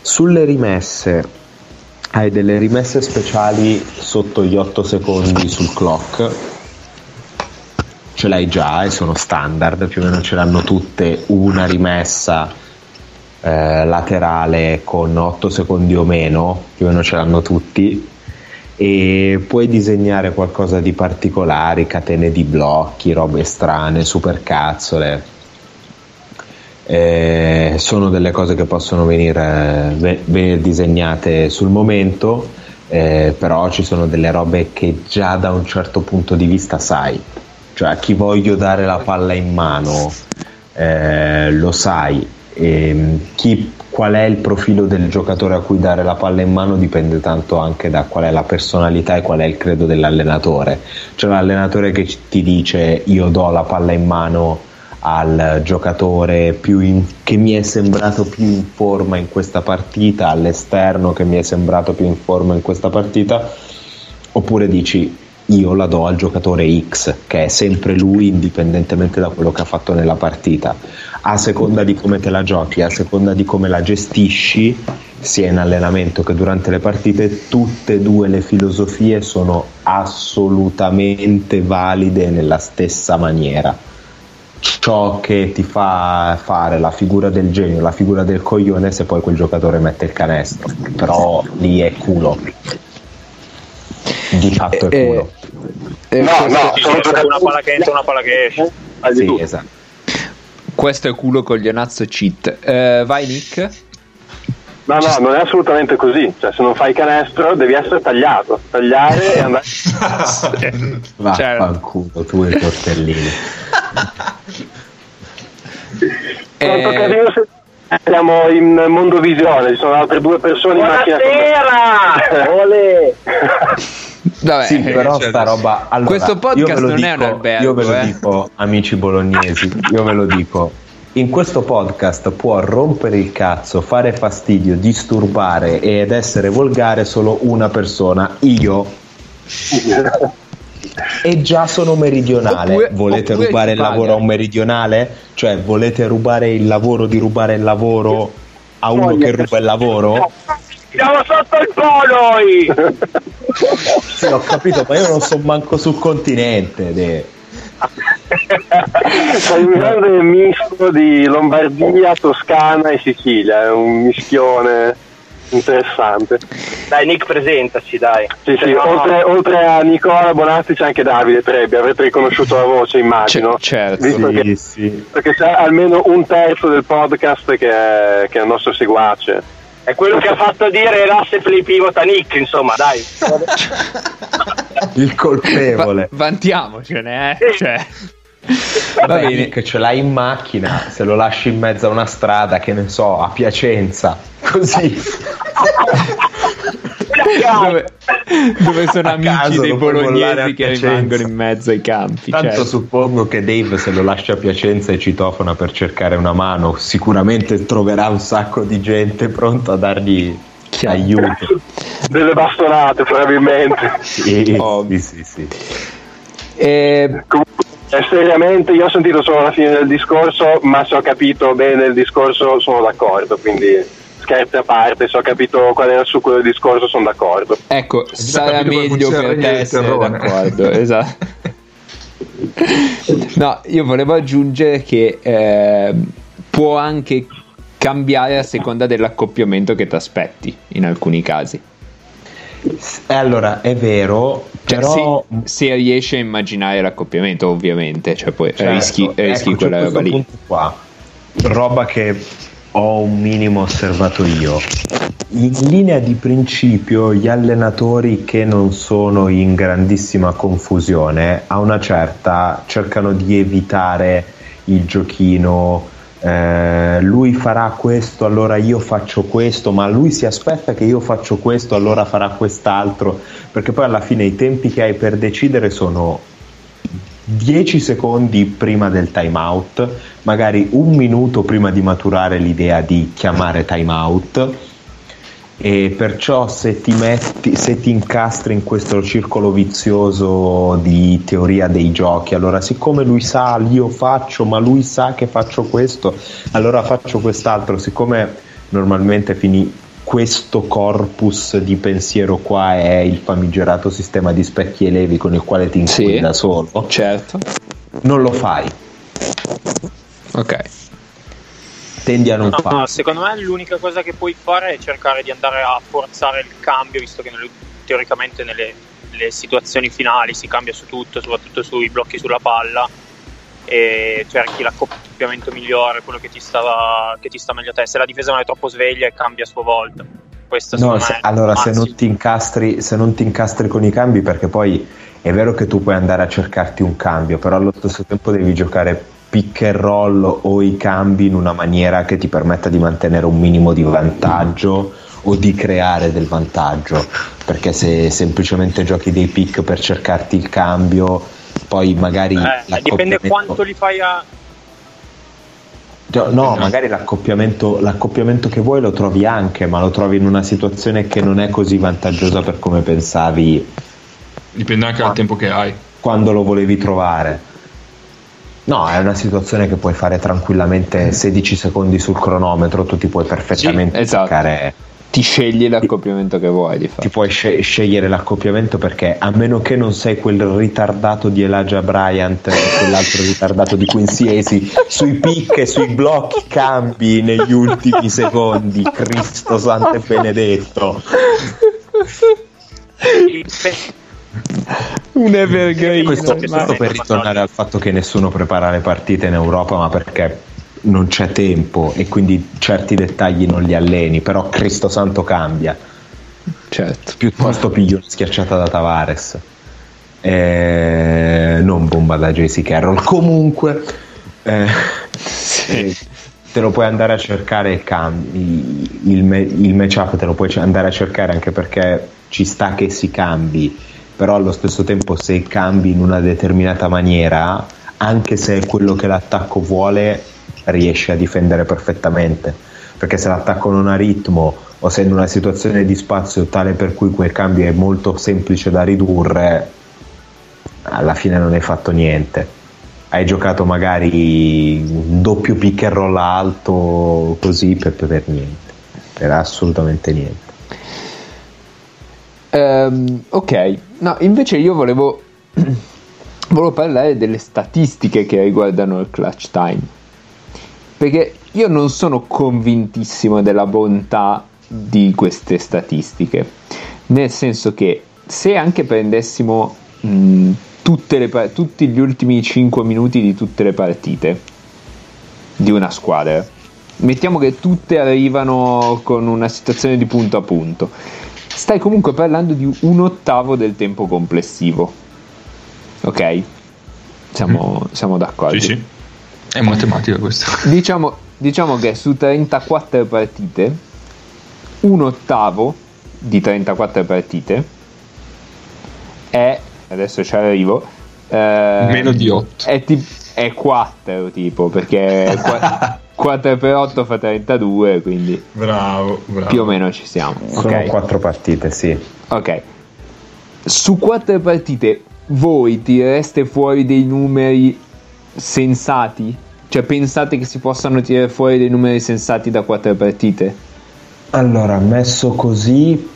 Speaker 3: Sulle rimesse, hai delle rimesse speciali sotto gli 8 secondi sul clock. Ce l'hai già e sono standard, più o meno ce l'hanno tutte una rimessa eh, laterale con 8 secondi o meno, più o meno ce l'hanno tutti e puoi disegnare qualcosa di particolare, catene di blocchi, robe strane, supercazzole. eh, sono delle cose che possono venire, venire disegnate sul momento, eh, però ci sono delle robe che già da un certo punto di vista sai, cioè a chi voglio dare la palla in mano eh, lo sai, e, chi, qual è il profilo del giocatore a cui dare la palla in mano dipende tanto anche da qual è la personalità e qual è il credo dell'allenatore, cioè l'allenatore che ti dice io do la palla in mano al giocatore in, che mi è sembrato più in forma in questa partita, all'esterno che mi è sembrato più in forma in questa partita, oppure dici io la do al giocatore X, che è sempre lui indipendentemente da quello che ha fatto nella partita. A seconda di come te la giochi, a seconda di come la gestisci, sia in allenamento che durante le partite, tutte e due le filosofie sono assolutamente valide nella stessa maniera ciò che ti fa fare la figura del genio, la figura del coglione se poi quel giocatore mette il canestro, però lì è culo. Di fatto è eh, culo.
Speaker 5: Eh, eh, no, no, sono una palla che entra, una palla che esce.
Speaker 3: Sì, esatto.
Speaker 1: Questo è culo coglionazzo cheat. Uh, vai Nick.
Speaker 6: No, no, non è assolutamente così. Cioè, se non fai canestro, devi essere tagliato. Tagliare e andare.
Speaker 3: Vaffanculo, certo. tu e i tortellini.
Speaker 6: Quanto eh... siamo in mondovisione, ci sono altre due persone
Speaker 5: Buonasera!
Speaker 6: in macchina.
Speaker 3: Vabbè, sì, però certo. sta roba. Allora,
Speaker 1: Questo podcast non dico, è un albergo.
Speaker 3: Io ve lo
Speaker 1: eh.
Speaker 3: dico, amici bolognesi, io ve lo dico. In questo podcast può rompere il cazzo, fare fastidio, disturbare ed essere volgare solo una persona, io. e già sono meridionale. Oppure, volete oppure rubare il lavoro a un meridionale? Cioè, volete rubare il lavoro di rubare il lavoro a uno che ruba il lavoro?
Speaker 5: Siamo sotto il polo!
Speaker 3: sì, ho capito, ma io non sono manco sul continente. De.
Speaker 6: Stai mirando il misto di Lombardia, Toscana e Sicilia, è un mischione interessante.
Speaker 5: Dai Nick presentaci dai.
Speaker 6: Sì, sì, no... oltre, oltre, a Nicola Bonazzi c'è anche Davide Trebbi, avrete riconosciuto la voce immagino.
Speaker 1: C- certo,
Speaker 6: Visto sì, che, sì. Perché c'è almeno un terzo del podcast che è, che è il nostro seguace.
Speaker 5: È quello che ha fatto dire l'asse Pivota Nick, insomma, dai.
Speaker 3: il colpevole.
Speaker 1: Va- vantiamocene, eh. Cioè.
Speaker 3: Va bene. che ce l'hai in macchina, se lo lasci in mezzo a una strada, che ne so, a Piacenza, così.
Speaker 1: dove, dove, sono a amici dei bolognesi che rimangono in mezzo ai campi.
Speaker 3: Tanto
Speaker 1: certo.
Speaker 3: suppongo che Dave se lo lascia a Piacenza e citofona per cercare una mano, sicuramente troverà un sacco di gente pronta a dargli aiuto.
Speaker 6: Delle bastonate probabilmente.
Speaker 3: Sì, oh. sì, sì.
Speaker 6: E... Comunque eh, seriamente, io ho sentito solo la fine del discorso, ma se ho capito bene il discorso sono d'accordo, quindi scherzi a parte, se ho capito qual era il succo del discorso sono d'accordo.
Speaker 1: Ecco, sarà meglio per te essere d'accordo, esatto. no, io volevo aggiungere che eh, può anche cambiare a seconda dell'accoppiamento che ti aspetti in alcuni casi.
Speaker 3: Eh, allora, è vero, cioè, però...
Speaker 1: Se, se, riesci a immaginare l'accoppiamento, ovviamente, cioè poi certo, rischi, rischi ecco, quella roba lì.
Speaker 3: Qua, roba che ho un minimo osservato io. In linea di principio, gli allenatori che non sono in grandissima confusione, a una certa cercano di evitare il giochino eh, lui farà questo, allora io faccio questo, ma lui si aspetta che io faccio questo, allora farà quest'altro, perché poi alla fine i tempi che hai per decidere sono 10 secondi prima del timeout, magari un minuto prima di maturare l'idea di chiamare timeout e perciò se ti, metti, se ti incastri in questo circolo vizioso di teoria dei giochi, allora siccome lui sa io faccio, ma lui sa che faccio questo, allora faccio quest'altro, siccome normalmente fini questo corpus di pensiero qua è il famigerato sistema di specchi e levi con il quale ti inquini sì, da solo,
Speaker 1: certo.
Speaker 3: non lo fai.
Speaker 1: Ok
Speaker 3: tendi a non
Speaker 5: no,
Speaker 3: fare.
Speaker 5: secondo me l'unica cosa che puoi fare è cercare di andare a forzare il cambio, visto che nelle, teoricamente nelle situazioni finali si cambia su tutto, soprattutto sui blocchi sulla palla. E cerchi l'accoppiamento migliore, quello che ti, stava, che ti sta meglio a te. Se la difesa non è troppo sveglia e cambia a sua volta. Questo
Speaker 3: no, se, allora se non, incastri, se non ti incastri con i cambi, perché poi è vero che tu puoi andare a cercarti un cambio, però allo stesso tempo devi giocare pick and roll o i cambi in una maniera che ti permetta di mantenere un minimo di vantaggio o di creare del vantaggio perché se semplicemente giochi dei pick per cercarti il cambio poi magari
Speaker 5: eh, dipende quanto li fai a
Speaker 3: No, magari l'accoppiamento, l'accoppiamento, che vuoi lo trovi anche, ma lo trovi in una situazione che non è così vantaggiosa per come pensavi.
Speaker 2: Dipende anche dal tempo che hai.
Speaker 3: Quando lo volevi trovare. No, è una situazione che puoi fare tranquillamente 16 secondi sul cronometro, tu ti puoi perfettamente sì, esatto.
Speaker 1: Ti scegli l'accoppiamento che vuoi di
Speaker 3: Ti puoi sce- scegliere l'accoppiamento perché a meno che non sei quel ritardato di Elijah Bryant e quell'altro ritardato di Quincy Esi sui pick e sui blocchi cambi negli ultimi secondi, Cristo santo e benedetto.
Speaker 1: Un evergreen.
Speaker 3: Questo, questo per ritornare al fatto che nessuno prepara le partite in Europa, ma perché non c'è tempo e quindi certi dettagli non li alleni, però Cristo Santo cambia.
Speaker 1: Certo.
Speaker 3: Piuttosto piglio una schiacciata da Tavares. Eh, non bomba da JC Carroll. Comunque, eh, sì. te lo puoi andare a cercare il, cambi, il, il matchup, te lo puoi andare a cercare anche perché ci sta che si cambi, però allo stesso tempo se cambi in una determinata maniera, anche se è quello che l'attacco vuole, riesce a difendere perfettamente perché se l'attacco non ha ritmo o se in una situazione di spazio tale per cui quel cambio è molto semplice da ridurre alla fine non hai fatto niente. Hai giocato magari un doppio pick and roll alto così per, per niente per assolutamente niente.
Speaker 1: Um, ok. No invece io volevo volevo parlare delle statistiche che riguardano il clutch time perché io non sono convintissimo della bontà di queste statistiche, nel senso che se anche prendessimo mh, le, tutti gli ultimi 5 minuti di tutte le partite di una squadra, mettiamo che tutte arrivano con una situazione di punto a punto, stai comunque parlando di un ottavo del tempo complessivo. Ok? Siamo, mm. siamo d'accordo.
Speaker 2: Sì, sì. È matematica questo.
Speaker 1: Diciamo, diciamo che su 34 partite, un ottavo di 34 partite è, adesso ci arrivo,
Speaker 2: eh, meno di 8.
Speaker 1: È, ti, è 4 tipo, perché 4, 4 per 8 fa 32, quindi
Speaker 2: bravo, bravo.
Speaker 1: più o meno ci siamo.
Speaker 3: Sono okay. 4 partite, sì.
Speaker 1: Ok. Su 4 partite voi tireste fuori dei numeri sensati? Cioè pensate che si possano tirare fuori dei numeri sensati da quattro partite?
Speaker 3: Allora, messo così,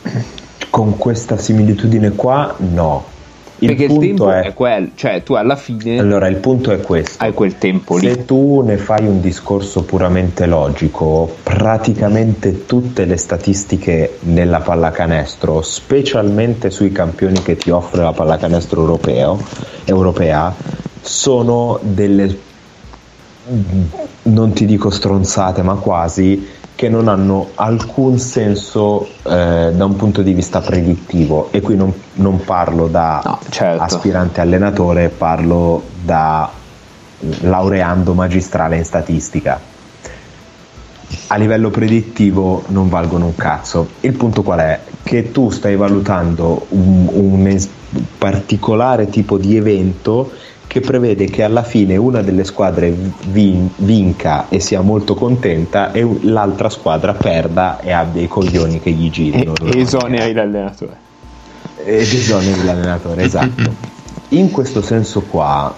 Speaker 3: con questa similitudine qua, no.
Speaker 1: Il Perché il tempo è, è quello, cioè tu alla fine...
Speaker 3: Allora, il punto è questo.
Speaker 1: Hai quel tempo lì.
Speaker 3: Se tu ne fai un discorso puramente logico, praticamente tutte le statistiche nella pallacanestro, specialmente sui campioni che ti offre la pallacanestro europeo, europea, sono delle non ti dico stronzate ma quasi che non hanno alcun senso eh, da un punto di vista predittivo e qui non, non parlo da no, certo. aspirante allenatore parlo da laureando magistrale in statistica a livello predittivo non valgono un cazzo il punto qual è? che tu stai valutando un, un particolare tipo di evento che prevede che alla fine una delle squadre vin- vinca e sia molto contenta e l'altra squadra perda e abbia i coglioni che gli girino.
Speaker 1: E esoneri l'allenatore.
Speaker 3: Ed esoneri l'allenatore, esatto. In questo senso qua,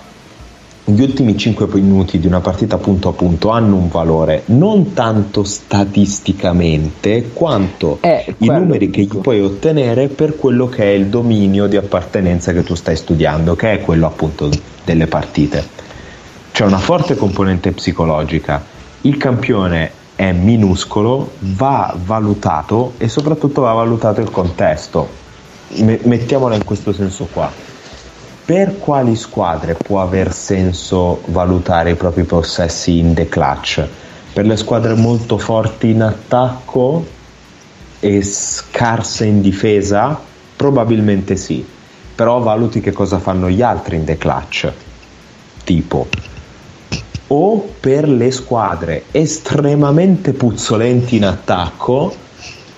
Speaker 3: gli ultimi 5 minuti di una partita punto a punto hanno un valore non tanto statisticamente quanto i numeri che gli puoi ottenere per quello che è il dominio di appartenenza che tu stai studiando, che è quello appunto delle partite. C'è una forte componente psicologica. Il campione è minuscolo, va valutato e soprattutto va valutato il contesto. mettiamola in questo senso qua. Per quali squadre può aver senso valutare i propri possessi in the clutch? Per le squadre molto forti in attacco e scarse in difesa? Probabilmente sì, però valuti che cosa fanno gli altri in the clutch. Tipo, o per le squadre estremamente puzzolenti in attacco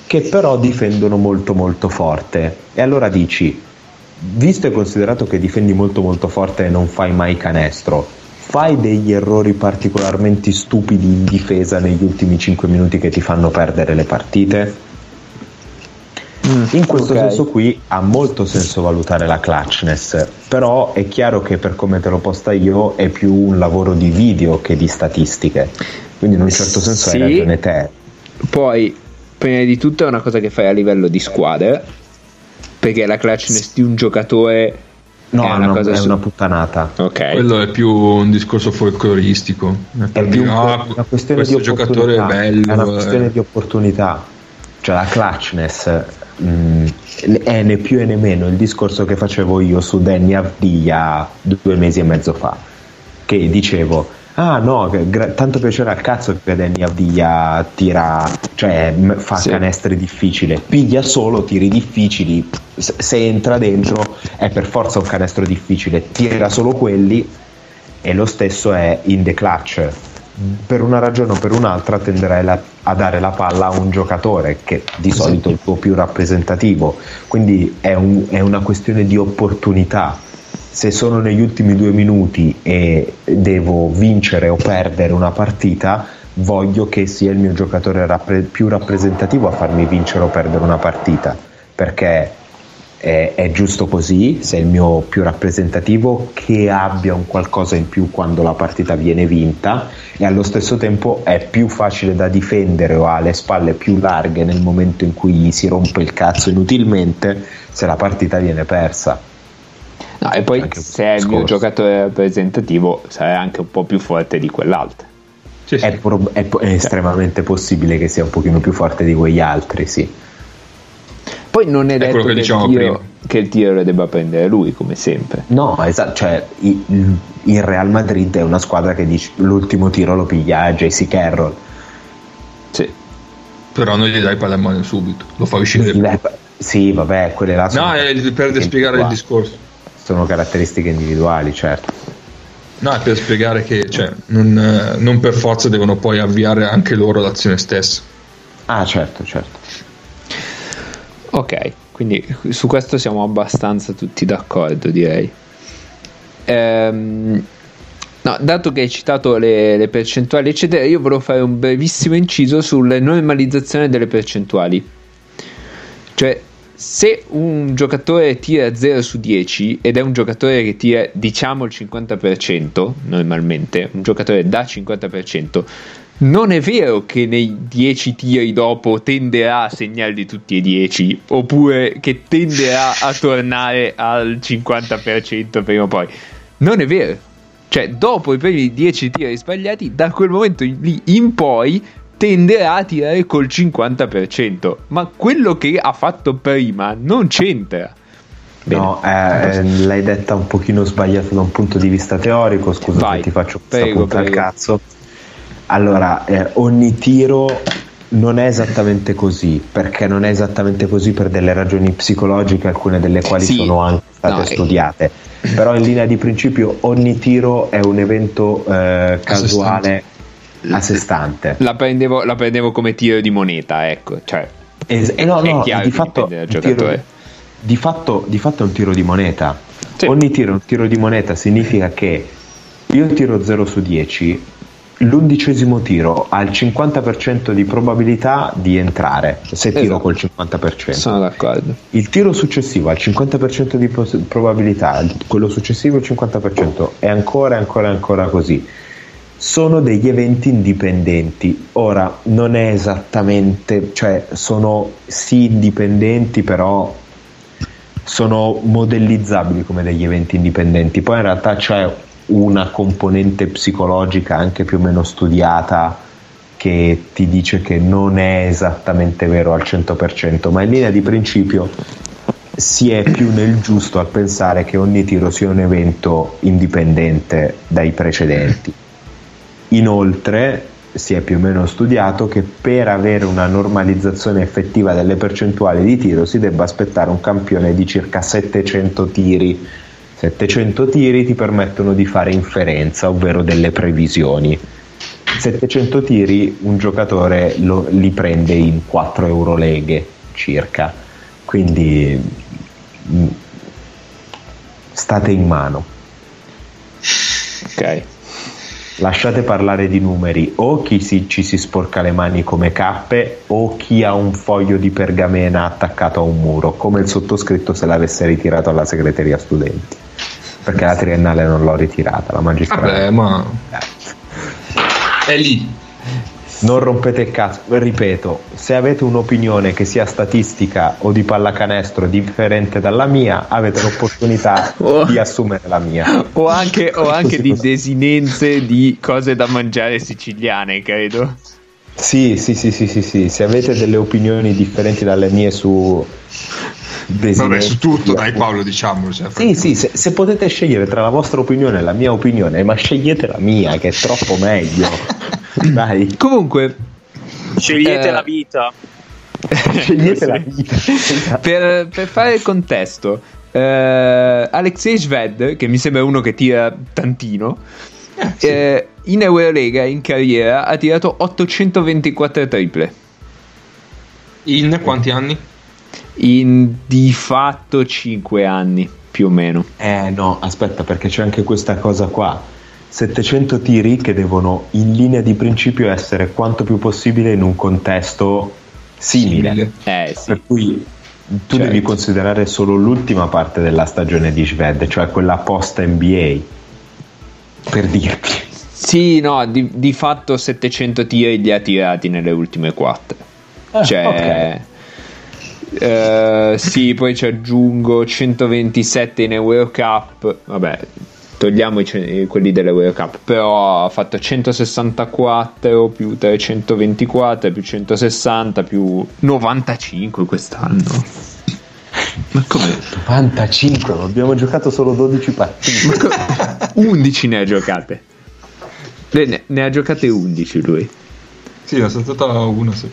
Speaker 3: che però difendono molto molto forte. E allora dici, visto e considerato che difendi molto molto forte e non fai mai canestro, fai degli errori particolarmente stupidi in difesa negli ultimi 5 minuti che ti fanno perdere le partite? Mm, in questo okay. senso qui ha molto senso valutare la clutchness, però è chiaro che per come te l'ho posta io è più un lavoro di video che di statistiche, quindi in un certo senso sì. hai ragione te.
Speaker 1: Poi, prima di tutto è una cosa che fai a livello di squadre, perché la clutchness di un giocatore
Speaker 3: No, è una, no, cosa è su... una puttanata.
Speaker 2: Okay. Quello è più un discorso folcloristico.
Speaker 3: È più un, una questione di giocatore è bello. È una questione eh. di opportunità. Cioè la clutchness mh, mm, è né più e né meno il discorso che facevo io su Danny Avdia due mesi e mezzo fa. Che dicevo Ah no, gra- tanto piacere al cazzo che Danny Avdia tira, cioè fa sì. canestri difficili, piglia solo tiri difficili, se entra dentro è per forza un canestro difficile, tira solo quelli e lo stesso è in the clutch. Per una ragione o per un'altra tenderai la- a dare la palla a un giocatore che di solito è il tuo più rappresentativo, quindi è, un- è una questione di opportunità se sono negli ultimi due minuti e devo vincere o perdere una partita, voglio che sia il mio giocatore rappre- più rappresentativo a farmi vincere o perdere una partita, perché è, è, giusto così, se è il mio più rappresentativo, che abbia un qualcosa in più quando la partita viene vinta e allo stesso tempo è più facile da difendere o ha le spalle più larghe nel momento in cui gli si rompe il cazzo inutilmente se la partita viene persa.
Speaker 1: No, e poi se è il mio giocatore rappresentativo sarà anche un po' più forte di quell'altro.
Speaker 3: Sì, sì. È, pro- è, è, estremamente possibile che sia un pochino più forte di quegli altri, sì.
Speaker 1: Poi non è detto che, che, il tiro, che, il tiro, lo debba prendere lui, come sempre.
Speaker 3: No, esatto, cioè il, il, Real Madrid è una squadra che dice l'ultimo tiro lo piglia JC Carroll.
Speaker 2: Sì. Però non gli dai pallamano subito, lo fa uscire.
Speaker 3: Sì, vabbè, quelle là
Speaker 2: sono... No, è per spiegare il discorso
Speaker 3: sono caratteristiche individuali, certo.
Speaker 2: No, è per spiegare che cioè, non, eh, non, per forza devono poi avviare anche loro l'azione stessa.
Speaker 3: Ah, certo, certo.
Speaker 1: Ok, quindi su questo siamo abbastanza tutti d'accordo, direi. Ehm, no, dato che hai citato le, le percentuali, eccetera, io volevo fare un brevissimo inciso sulla normalizzazione delle percentuali. Cioè, se un giocatore tira 0 su 10 ed è un giocatore che tira diciamo il 50% normalmente, un giocatore da 50%, non è vero che nei 10 tiri dopo tenderà a segnarli tutti e 10 oppure che tenderà a tornare al 50% prima o poi. Non è vero. Cioè, dopo i primi 10 tiri sbagliati, da quel momento in, in poi tenderà a tirare col 50%, ma quello che ha fatto prima non c'entra.
Speaker 3: Bene. No, eh, l'hai detta un pochino sbagliato da un punto di vista teorico, scusa Vai, se ti faccio questa punta al cazzo. Allora, eh, ogni tiro non è esattamente così, perché non è esattamente così per delle ragioni psicologiche, alcune delle quali sì. sono anche state no, studiate. Eh. Però in linea di principio ogni tiro è un evento eh, casuale a sé stante.
Speaker 1: La prendevo, la prendevo come tiro di moneta, ecco. Cioè,
Speaker 3: es- eh no, no, di fatto, tiro, di, fatto, di fatto è un tiro di moneta. Sì. Ogni tiro è un tiro di moneta significa che io tiro 0 su 10, l'undicesimo tiro ha il 50% di probabilità di entrare se tiro esatto. col 50%.
Speaker 1: Sono d'accordo.
Speaker 3: Il tiro successivo ha il 50% di probabilità, quello successivo il 50%, e ancora ancora ancora così sono degli eventi indipendenti. Ora, non è esattamente, cioè sono sì indipendenti, però sono modellizzabili come degli eventi indipendenti. Poi in realtà c'è una componente psicologica anche più o meno studiata che ti dice che non è esattamente vero al 100%, ma in linea di principio si è più nel giusto al pensare che ogni tiro sia un evento indipendente dai precedenti. Inoltre si è più o meno studiato che per avere una normalizzazione effettiva delle percentuali di tiro si debba aspettare un campione di circa 700 tiri. 700 tiri ti permettono di fare inferenza, ovvero delle previsioni. 700 tiri un giocatore lo, li prende in 4 euro leghe circa, quindi mm, state in mano.
Speaker 1: Ok
Speaker 3: lasciate parlare di numeri o chi si, ci si sporca le mani come cappe o chi ha un foglio di pergamena attaccato a un muro, come il sottoscritto se l'avesse ritirato alla segreteria studenti. Perché la triennale non l'ho ritirata, la magistrale.
Speaker 2: Vabbè, ma... È lì
Speaker 3: non rompete il cazzo, ripeto, se avete un'opinione che sia statistica o di pallacanestro differente dalla mia, avete l'opportunità oh. di assumere la mia.
Speaker 1: O anche, o anche di desinenze di cose da mangiare siciliane, credo.
Speaker 3: Sì, sì, sì, sì, sì, sì. se avete delle opinioni differenti dalle mie su...
Speaker 2: Vabbè, su tutto, dai Paolo, diciamo. Cioè,
Speaker 3: sì, sì, se, se potete scegliere tra la vostra opinione e la mia opinione, ma scegliete la mia, che è troppo meglio.
Speaker 1: Dai. Comunque,
Speaker 5: scegliete eh, la vita.
Speaker 3: scegliete la vita.
Speaker 1: per, per, fare il contesto, eh, Alexei Sved, che mi sembra uno che tira tantino, eh, sì. eh, in Eurolega in carriera ha tirato 824 triple.
Speaker 2: In quanti anni?
Speaker 1: In di fatto 5 anni più o meno.
Speaker 3: Eh no, aspetta perché c'è anche questa cosa qua 700 tiri che devono in linea di principio essere quanto più possibile in un contesto simile. simile.
Speaker 1: Eh, sì.
Speaker 3: Per cui tu certo. devi considerare solo l'ultima parte della stagione di Sved, cioè quella post NBA. Per dirti.
Speaker 1: Sì, no, di, di fatto 700 tiri li ha tirati nelle ultime 4. Eh, cioè, okay. Uh, sì, poi ci aggiungo 127 in Eurocup. Vabbè, togliamo i, quelli dell'Euro Cup, però ha fatto 164 più 324 più 160 più 95 quest'anno.
Speaker 3: Ma come? 95, abbiamo giocato solo 12 partite.
Speaker 1: 11 ne ha giocate. Ne, ne ha giocate 11 lui.
Speaker 2: Sì, ha saltata una, sì.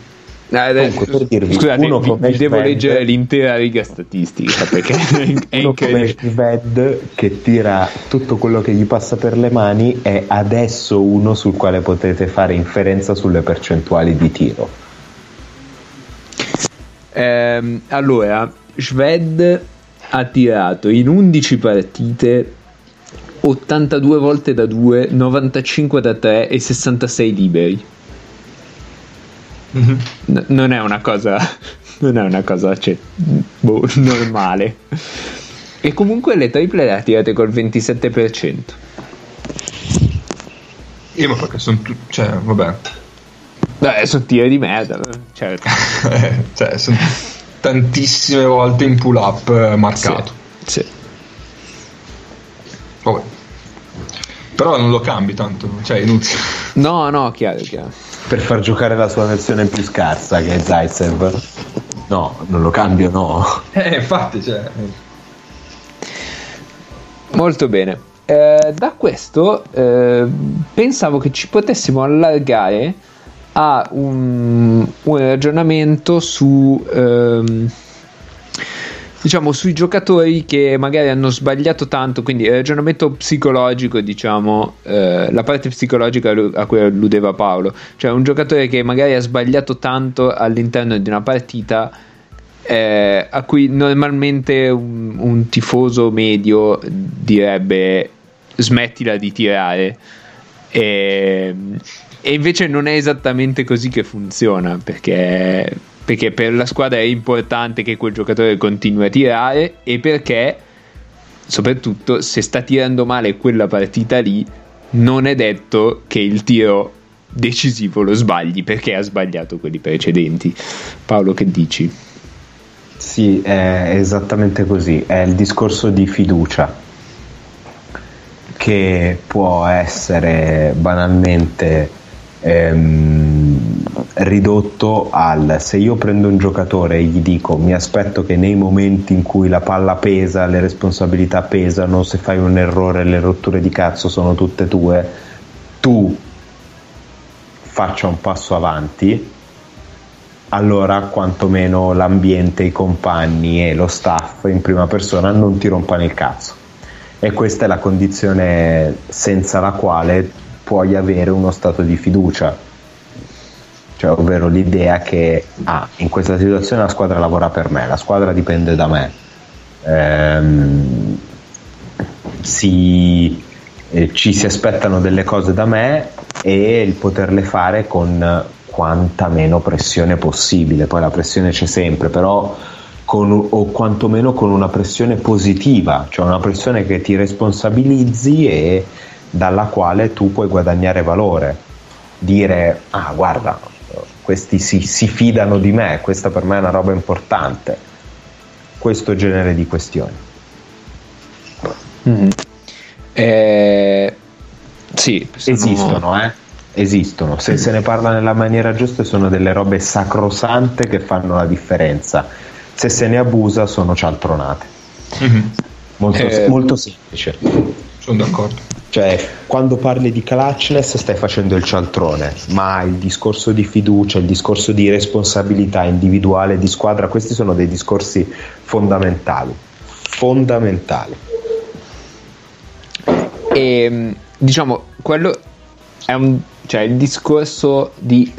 Speaker 1: Ah, Comunque, per dirvi, Scusate, uno vi, vi devo leggere l'intera riga statistica perché è
Speaker 3: incredibile. che tira tutto quello che gli passa per le mani è adesso uno sul quale potete fare inferenza sulle percentuali di tiro.
Speaker 1: Ehm, allora, Sved ha tirato in 11 partite 82 volte da 2, 95 da 3 e 66 liberi. Mm-hmm. N- non è una cosa non è una cosa cioè, boh, normale. E comunque le triple le ha tirate col 27%
Speaker 2: io ma perché sono tutti cioè vabbè.
Speaker 1: Beh, sono tiri di merda certo.
Speaker 2: Cioè sono tantissime volte in pull up eh, marcato.
Speaker 1: Sì, sì.
Speaker 2: vabbè. Però non lo cambi tanto cioè è inutile.
Speaker 1: No no chiaro chiaro
Speaker 3: per far giocare la sua versione più scarsa che è Zaitsev. No, non lo cambio, no.
Speaker 2: Eh, infatti, cioè.
Speaker 1: Molto bene. Eh, da questo eh, pensavo che ci potessimo allargare a un, un ragionamento su ehm, diciamo sui giocatori che magari hanno sbagliato tanto, quindi il ragionamento psicologico, diciamo, eh, la parte psicologica a cui alludeva Paolo, cioè un giocatore che magari ha sbagliato tanto all'interno di una partita eh, a cui normalmente un, un tifoso medio direbbe smettila di tirare. E, e invece non è esattamente così che funziona perché perché per la squadra è importante che quel giocatore continui a tirare e perché soprattutto se sta tirando male quella partita lì non è detto che il tiro decisivo lo sbagli perché ha sbagliato quelli precedenti Paolo che dici?
Speaker 3: Sì, è esattamente così, è il discorso di fiducia che può essere banalmente ehm, ridotto al se io prendo un giocatore e gli dico mi aspetto che nei momenti in cui la palla pesa, le responsabilità pesano, se fai un errore le rotture di cazzo sono tutte tue, tu faccia un passo avanti, allora quantomeno l'ambiente, i compagni e lo staff in prima persona non ti rompano il cazzo. E questa è la condizione senza la quale puoi avere uno stato di fiducia cioè, ovvero l'idea che ah, in questa situazione la squadra lavora per me, la squadra dipende da me, ehm, si, eh, ci si aspettano delle cose da me e il poterle fare con quanta meno pressione possibile, poi la pressione c'è sempre, però con, o quantomeno con una pressione positiva, cioè una pressione che ti responsabilizzi e dalla quale tu puoi guadagnare valore. Dire, ah guarda, questi si, si fidano di me, questa per me è una roba importante, questo genere di questioni.
Speaker 1: Mm-hmm. Eh, sì,
Speaker 3: esistono, eh? esistono, se se ne parla nella maniera giusta sono delle robe sacrosante che fanno la differenza, se se ne abusa sono cialtronate. Mm-hmm. Molto, eh, molto semplice.
Speaker 2: Sono d'accordo.
Speaker 3: Cioè, quando parli di clutchness stai facendo il cialtrone, ma il discorso di fiducia, il discorso di responsabilità individuale, di squadra, questi sono dei discorsi fondamentali. Fondamentali.
Speaker 1: E ehm, diciamo, quello è un, cioè il discorso di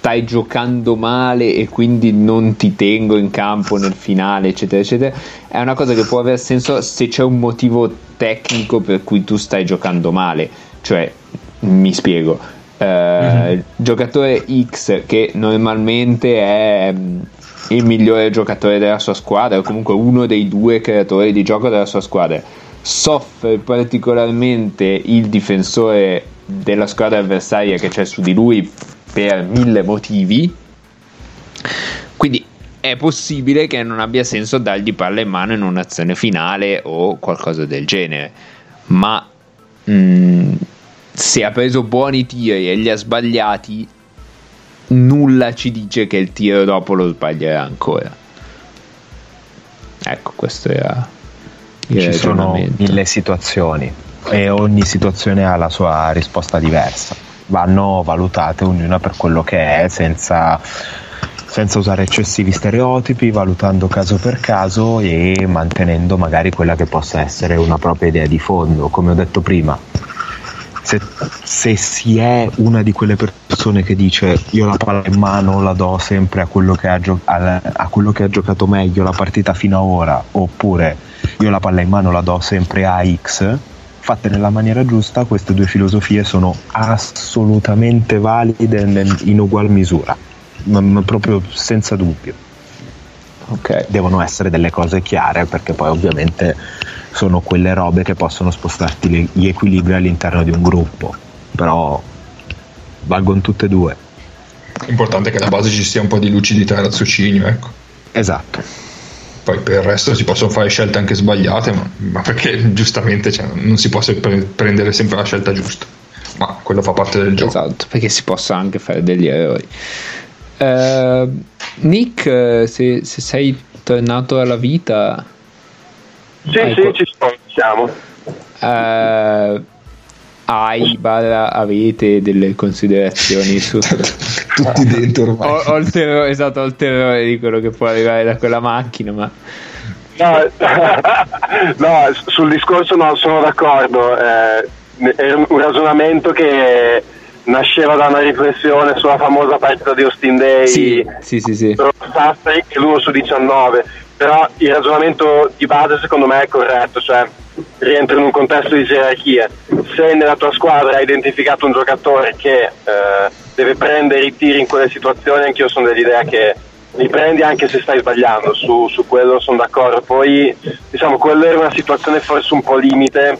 Speaker 1: stai giocando male e quindi non ti tengo in campo nel finale, eccetera, eccetera, è una cosa che può avere senso se c'è un motivo tecnico per cui tu stai giocando male. Cioè, mi spiego, uh, mm-hmm. giocatore X che normalmente è mm, il migliore giocatore della sua squadra, o comunque uno dei due creatori di gioco della sua squadra, soffre particolarmente il difensore della squadra avversaria che c'è su di lui per mille motivi. Quindi è possibile che non abbia senso dargli palla in mano in un'azione finale o qualcosa del genere. Ma mh, mm, se ha preso buoni tiri e li ha sbagliati, nulla ci dice che il tiro dopo lo sbaglierà ancora. Ecco, questo era
Speaker 3: il Ci sono mille situazioni e ogni situazione ha la sua risposta diversa vanno valutate ognuna per quello che è senza, senza usare eccessivi stereotipi, valutando caso per caso e mantenendo magari quella che possa essere una propria idea di fondo, come ho detto prima. Se, se, si è una di quelle persone che dice io la palla in mano la do sempre a quello, gio- a, a quello che ha giocato meglio la partita fino ad ora, oppure io la palla in mano la do sempre a X, fatte nella maniera giusta, queste due filosofie sono assolutamente valide in ugual misura, proprio senza dubbio. Okay. Devono essere delle cose chiare perché poi ovviamente sono quelle robe che possono spostarti gli equilibri all'interno di un gruppo, però valgono tutte e due.
Speaker 2: L'importante è che alla base ci sia un po' di lucidità e raziocinio, ecco.
Speaker 3: Esatto
Speaker 2: poi per il resto si possono fare scelte anche sbagliate, ma, ma perché giustamente cioè, non si può sempre prendere sempre la scelta giusta, ma quello fa parte del gioco.
Speaker 1: Esatto, perché si possa anche fare degli errori. Uh, Nick, se, se, sei tornato alla vita...
Speaker 4: Sì, sì, co- ci siamo.
Speaker 1: Uh, hai, barra, avete delle considerazioni su
Speaker 2: tutti dentro ormai.
Speaker 1: Ho, ho, il terrore, esatto, ho il terrore di quello che può arrivare da quella macchina, ma...
Speaker 4: No, no sul discorso no, sono d'accordo. Eh, è un ragionamento che nasceva da una riflessione sulla famosa partita di Austin Day
Speaker 1: sì, sì, sì, sì.
Speaker 4: Sassari che l'1 su 19 però il ragionamento di base secondo me è corretto cioè rientra in un contesto di gerarchia se nella tua squadra hai identificato un giocatore che eh, deve prendere i tiri in quelle situazioni, anch'io sono dell'idea che li prendi anche se stai sbagliando, su, su quello sono d'accordo. Poi diciamo quella era una situazione forse un po' limite,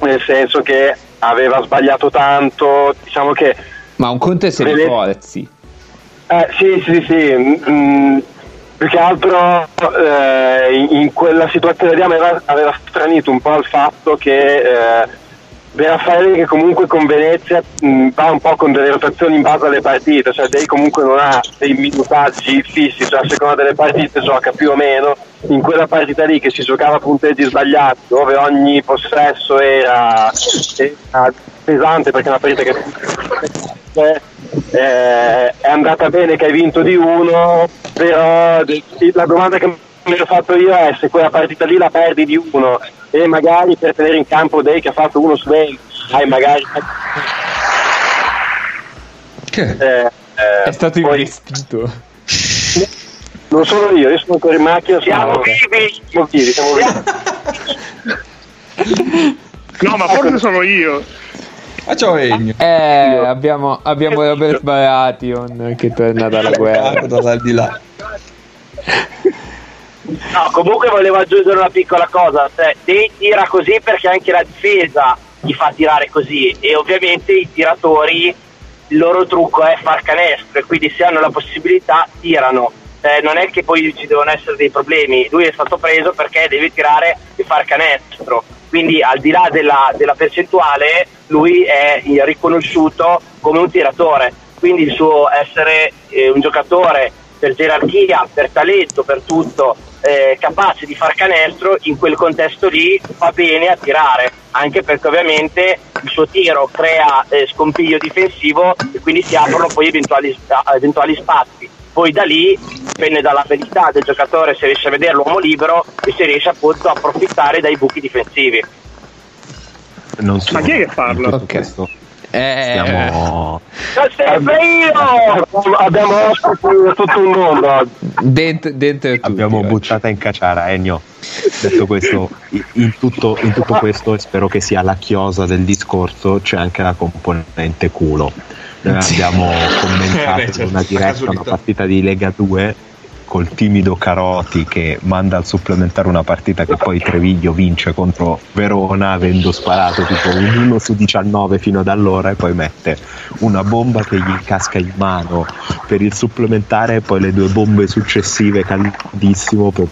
Speaker 4: nel senso che aveva sbagliato tanto, diciamo che...
Speaker 1: Ma un conto è se vede... forzi.
Speaker 4: Eh, sì, sì, sì. Mm, più che altro eh, in, quella situazione lì aveva, aveva stranito un po' il fatto che eh, per Raffaele che comunque con Venezia mh, va un po' con delle rotazioni in base alle partite, cioè Dei comunque non ha dei minutaggi fissi, cioè a seconda delle partite gioca più o meno. In quella partita lì che si giocava a punteggi sbagliati, dove ogni possesso era, era pesante perché è una partita che eh, è andata bene che hai vinto di uno, però la domanda che mi ho fatto io è se quella partita lì la perdi di uno e magari per tenere in campo Day che ha fatto uno su 20 hai magari
Speaker 1: che? Eh, eh, è stato poi... investito
Speaker 4: non sono io, io sono ancora in macchina siamo vivi siamo vivi, siamo
Speaker 7: vivi. no ma forse sono io
Speaker 2: Ah, ciao Egno.
Speaker 1: Eh, abbiamo, abbiamo Robert Baratheon che torna dalla guerra.
Speaker 2: Dal di là.
Speaker 8: No, comunque volevo aggiungere una piccola cosa. Cioè, Dei tira così perché anche la difesa gli fa tirare così e ovviamente i tiratori il loro trucco è far canestro e quindi se hanno la possibilità tirano. Eh, non è che poi ci devono essere dei problemi, lui è stato preso perché deve tirare e far canestro. Quindi al di là della, della percentuale lui è riconosciuto come un tiratore. Quindi il suo essere eh, un giocatore per gerarchia, per talento, per tutto, eh, capace di far canestro, in quel contesto lì fa bene a tirare, anche perché ovviamente il suo tiro crea eh, scompiglio difensivo e quindi si aprono poi eventuali, eventuali spazi. Poi da lì dipende dall'abilità del giocatore se riesce a vedere l'uomo libero e se riesce appunto a approfittare dai buchi difensivi.
Speaker 7: Non so, Ma chi è che parla?
Speaker 3: Okay. Eh, Stiamo...
Speaker 4: sempre io! Abbiamo tutto un mondo.
Speaker 1: Dentro, dentro tutti,
Speaker 3: Abbiamo oggi. buttata in cacciara, Ennio. Detto questo, in tutto, in tutto questo, e spero che sia la chiosa del discorso, c'è anche la componente culo. Noi abbiamo commentato eh, certo, una diretta una partita di Lega 2 col timido Caroti che manda al supplementare una partita che poi Treviglio vince contro Verona avendo sparato tipo un 1 su 19 fino ad allora e poi mette una bomba che gli casca in mano per il supplementare e poi le due bombe successive caldissimo per,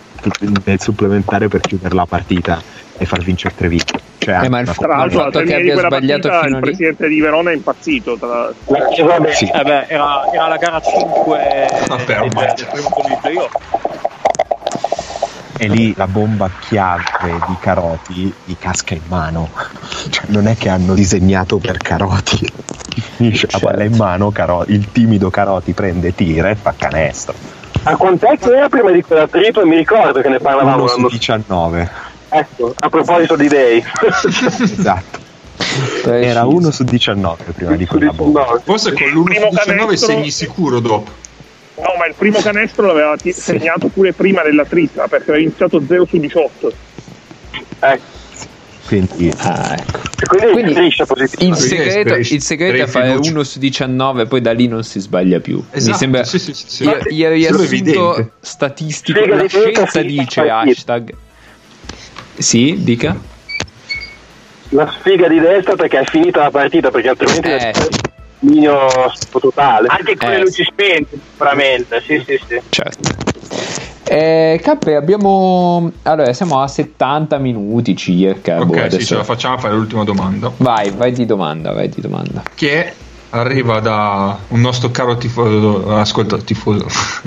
Speaker 3: nel supplementare per chiudere la partita e far vincere Treviglio.
Speaker 1: Cioè, eh, ma il, tra l'altro, fatto che abbia sbagliato partita,
Speaker 7: il presidente di Verona è impazzito. Tra...
Speaker 5: Sì. Eh beh, era, era, la gara 5 Vabbè, del, del primo pomeriggio io.
Speaker 3: E lì la bomba chiave di Caroti gli casca in mano. Cioè, non è che hanno disegnato per Caroti. Finisce la palla in mano, Caroti, il timido Caroti prende, tira e fa canestro.
Speaker 4: A quant'è che era prima di quella tripla? Mi ricordo che ne parlavamo.
Speaker 3: 1 su 19.
Speaker 4: Ecco, a proposito di Day.
Speaker 3: esatto. Era 1 su 19 prima di quella bomba.
Speaker 2: Forse con l'1 su 19 canestro... segni sicuro dopo.
Speaker 7: No, ma il primo canestro l'aveva sì. segnato pure prima della tripla perché aveva iniziato 0 su 18.
Speaker 4: Ecco.
Speaker 3: Quindi,
Speaker 1: ah, ecco. Quindi il segreto, il segreto è fare 1 su 19 poi da lì non si sbaglia più esatto, mi sembra sì, sì, sì, io, io riassunto statistico la scienza dice hashtag sì, dica.
Speaker 4: La sfiga di destra perché è finita la partita, perché altrimenti eh, è dominio totale.
Speaker 8: Anche con eh, le luci spente, sicuramente. Sì, sì, sì.
Speaker 1: Certo. Eh, Cappe, abbiamo. Allora, siamo a 70 minuti circa.
Speaker 2: Ok, boh, adesso... sì, ce la facciamo a fare l'ultima domanda.
Speaker 1: Vai, vai di domanda, vai di domanda.
Speaker 2: Che è arriva da un nostro caro tifoso, ascolta, tifoso,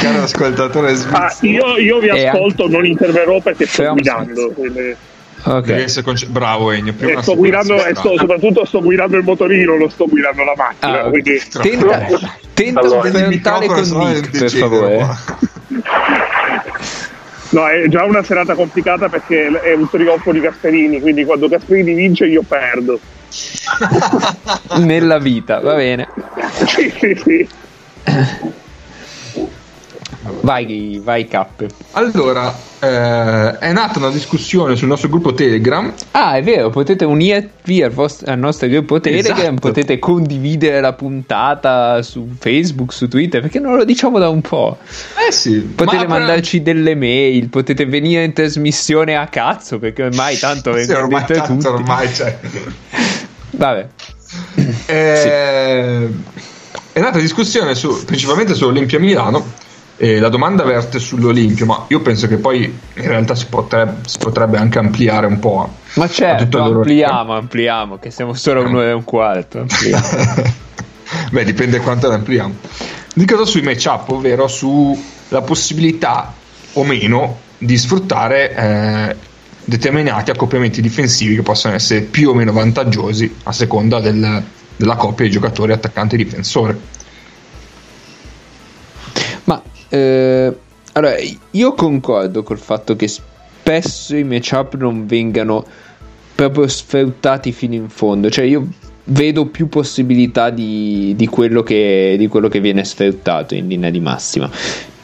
Speaker 2: caro ascoltatore
Speaker 7: ah, io, io, vi ascolto, non interverrò perché sto guidando.
Speaker 2: Okay. Conce- Bravo Ennio.
Speaker 7: Prima sto guidando, e sto, soprattutto sto guidando il motorino, non sto guidando la macchina. Ah,
Speaker 1: quindi... Tenta, tenta allora, frontale con Nick, per favore.
Speaker 7: No, è già una serata complicata perché è un trionfo di Gasperini, quindi quando Gasperini vince io perdo.
Speaker 1: Nella vita, va bene. Vai, vai Cappe.
Speaker 2: Allora, eh, è nata una discussione sul nostro gruppo Telegram.
Speaker 1: Ah, è vero, potete unirvi al, vostro, al nostro gruppo Telegram, esatto. potete condividere la puntata su Facebook, su Twitter, perché non lo diciamo da un po'.
Speaker 2: Eh sì.
Speaker 1: Potete mandarci per... delle mail, potete venire in trasmissione a cazzo, perché ormai tanto
Speaker 2: sì, ormai, tanto ormai c'è.
Speaker 1: Vabbè.
Speaker 2: Eh, sì. È nata discussione su, principalmente su Olimpia Milano Eh, la domanda verte sull'Olimpio, ma io penso che poi in realtà si potrebbe, si potrebbe anche ampliare un po'.
Speaker 1: Ma certo, ampliamo, ampliamo, che siamo solo uno e un quarto.
Speaker 2: Beh, dipende quanto ne ampliamo. Di cosa sui matchup, ovvero sulla possibilità o meno di sfruttare eh, determinati accoppiamenti difensivi che possono essere più o meno vantaggiosi a seconda del, della coppia di giocatori attaccante-difensore.
Speaker 1: Eh, allora, io concordo col fatto che spesso i matchup non vengano proprio sfruttati fino in fondo. Cioè, io vedo più possibilità di, di, quello, che, di quello che viene sfruttato in linea di massima.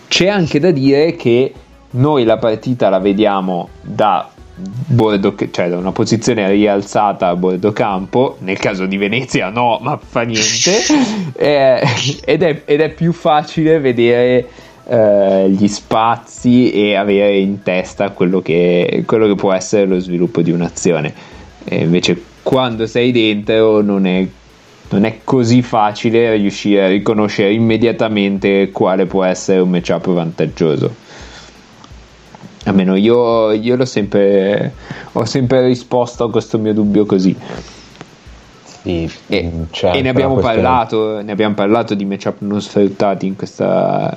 Speaker 1: C'è anche da dire che noi la partita la vediamo da bordo, cioè da una posizione rialzata a bordo campo, nel caso di Venezia no, ma fa niente, eh, ed, è, ed, è, più facile vedere eh, gli spazi e avere in testa quello che, quello che può essere lo sviluppo di un'azione. E invece quando sei dentro non è, non è così facile riuscire a riconoscere immediatamente quale può essere un matchup vantaggioso. Almeno io, io l'ho sempre, ho sempre risposto a questo mio dubbio così. Sì, e, e ne, abbiamo parlato, ne abbiamo parlato di matchup non sfruttati in questa,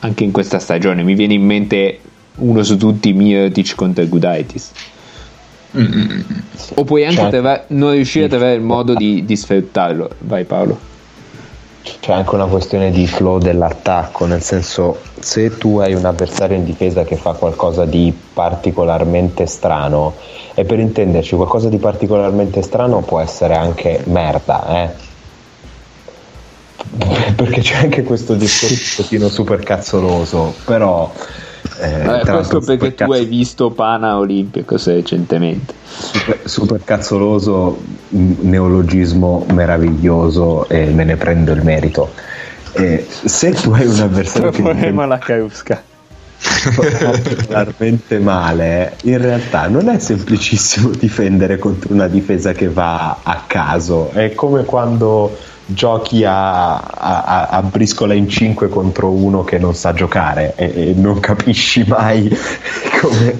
Speaker 1: anche in questa stagione. Mi viene in mente uno su tutti Mirotic contro Gudaitis. Mm-hmm. O puoi anche certo. trova- non riuscire a trovare il modo di, di sfruttarlo. Vai Paolo.
Speaker 3: C'è anche una questione di flow dell'attacco, nel senso se tu hai un avversario in difesa che fa qualcosa di particolarmente strano, e per intenderci qualcosa di particolarmente strano può essere anche merda, eh? perché c'è anche questo discorso un pochino super cazzoloso, però...
Speaker 1: Eh, Vabbè, questo perché tu hai visto Pana Olimpico recentemente.
Speaker 3: Super, super cazzoloso, neologismo meraviglioso e me ne prendo il merito. Eh, se tu hai un avversario che
Speaker 1: difende la Causca
Speaker 3: particolarmente male, in realtà non è semplicissimo difendere contro una difesa che va a caso. È come quando giochi a, a, a, briscola in 5 contro uno che non sa giocare e, e non capisci mai come,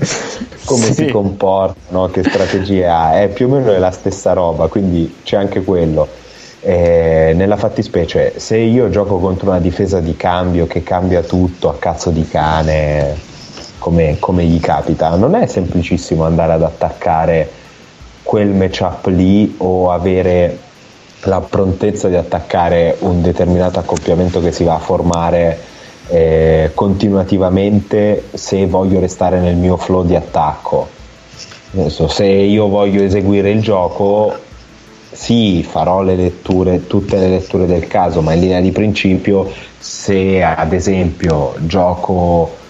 Speaker 3: come sì. si comporta, no? che strategie ha. È più o meno la stessa roba, quindi c'è anche quello. Eh, nella fattispecie, se io gioco contro una difesa di cambio che cambia tutto a cazzo di cane, come, come gli capita, non è semplicissimo andare ad attaccare quel matchup lì o avere la prontezza di attaccare un determinato accoppiamento che si va a formare eh, continuativamente se voglio restare nel mio flow di attacco. Adesso, se io voglio eseguire il gioco, sì, farò le letture, tutte le letture del caso, ma in linea di principio, se ad esempio gioco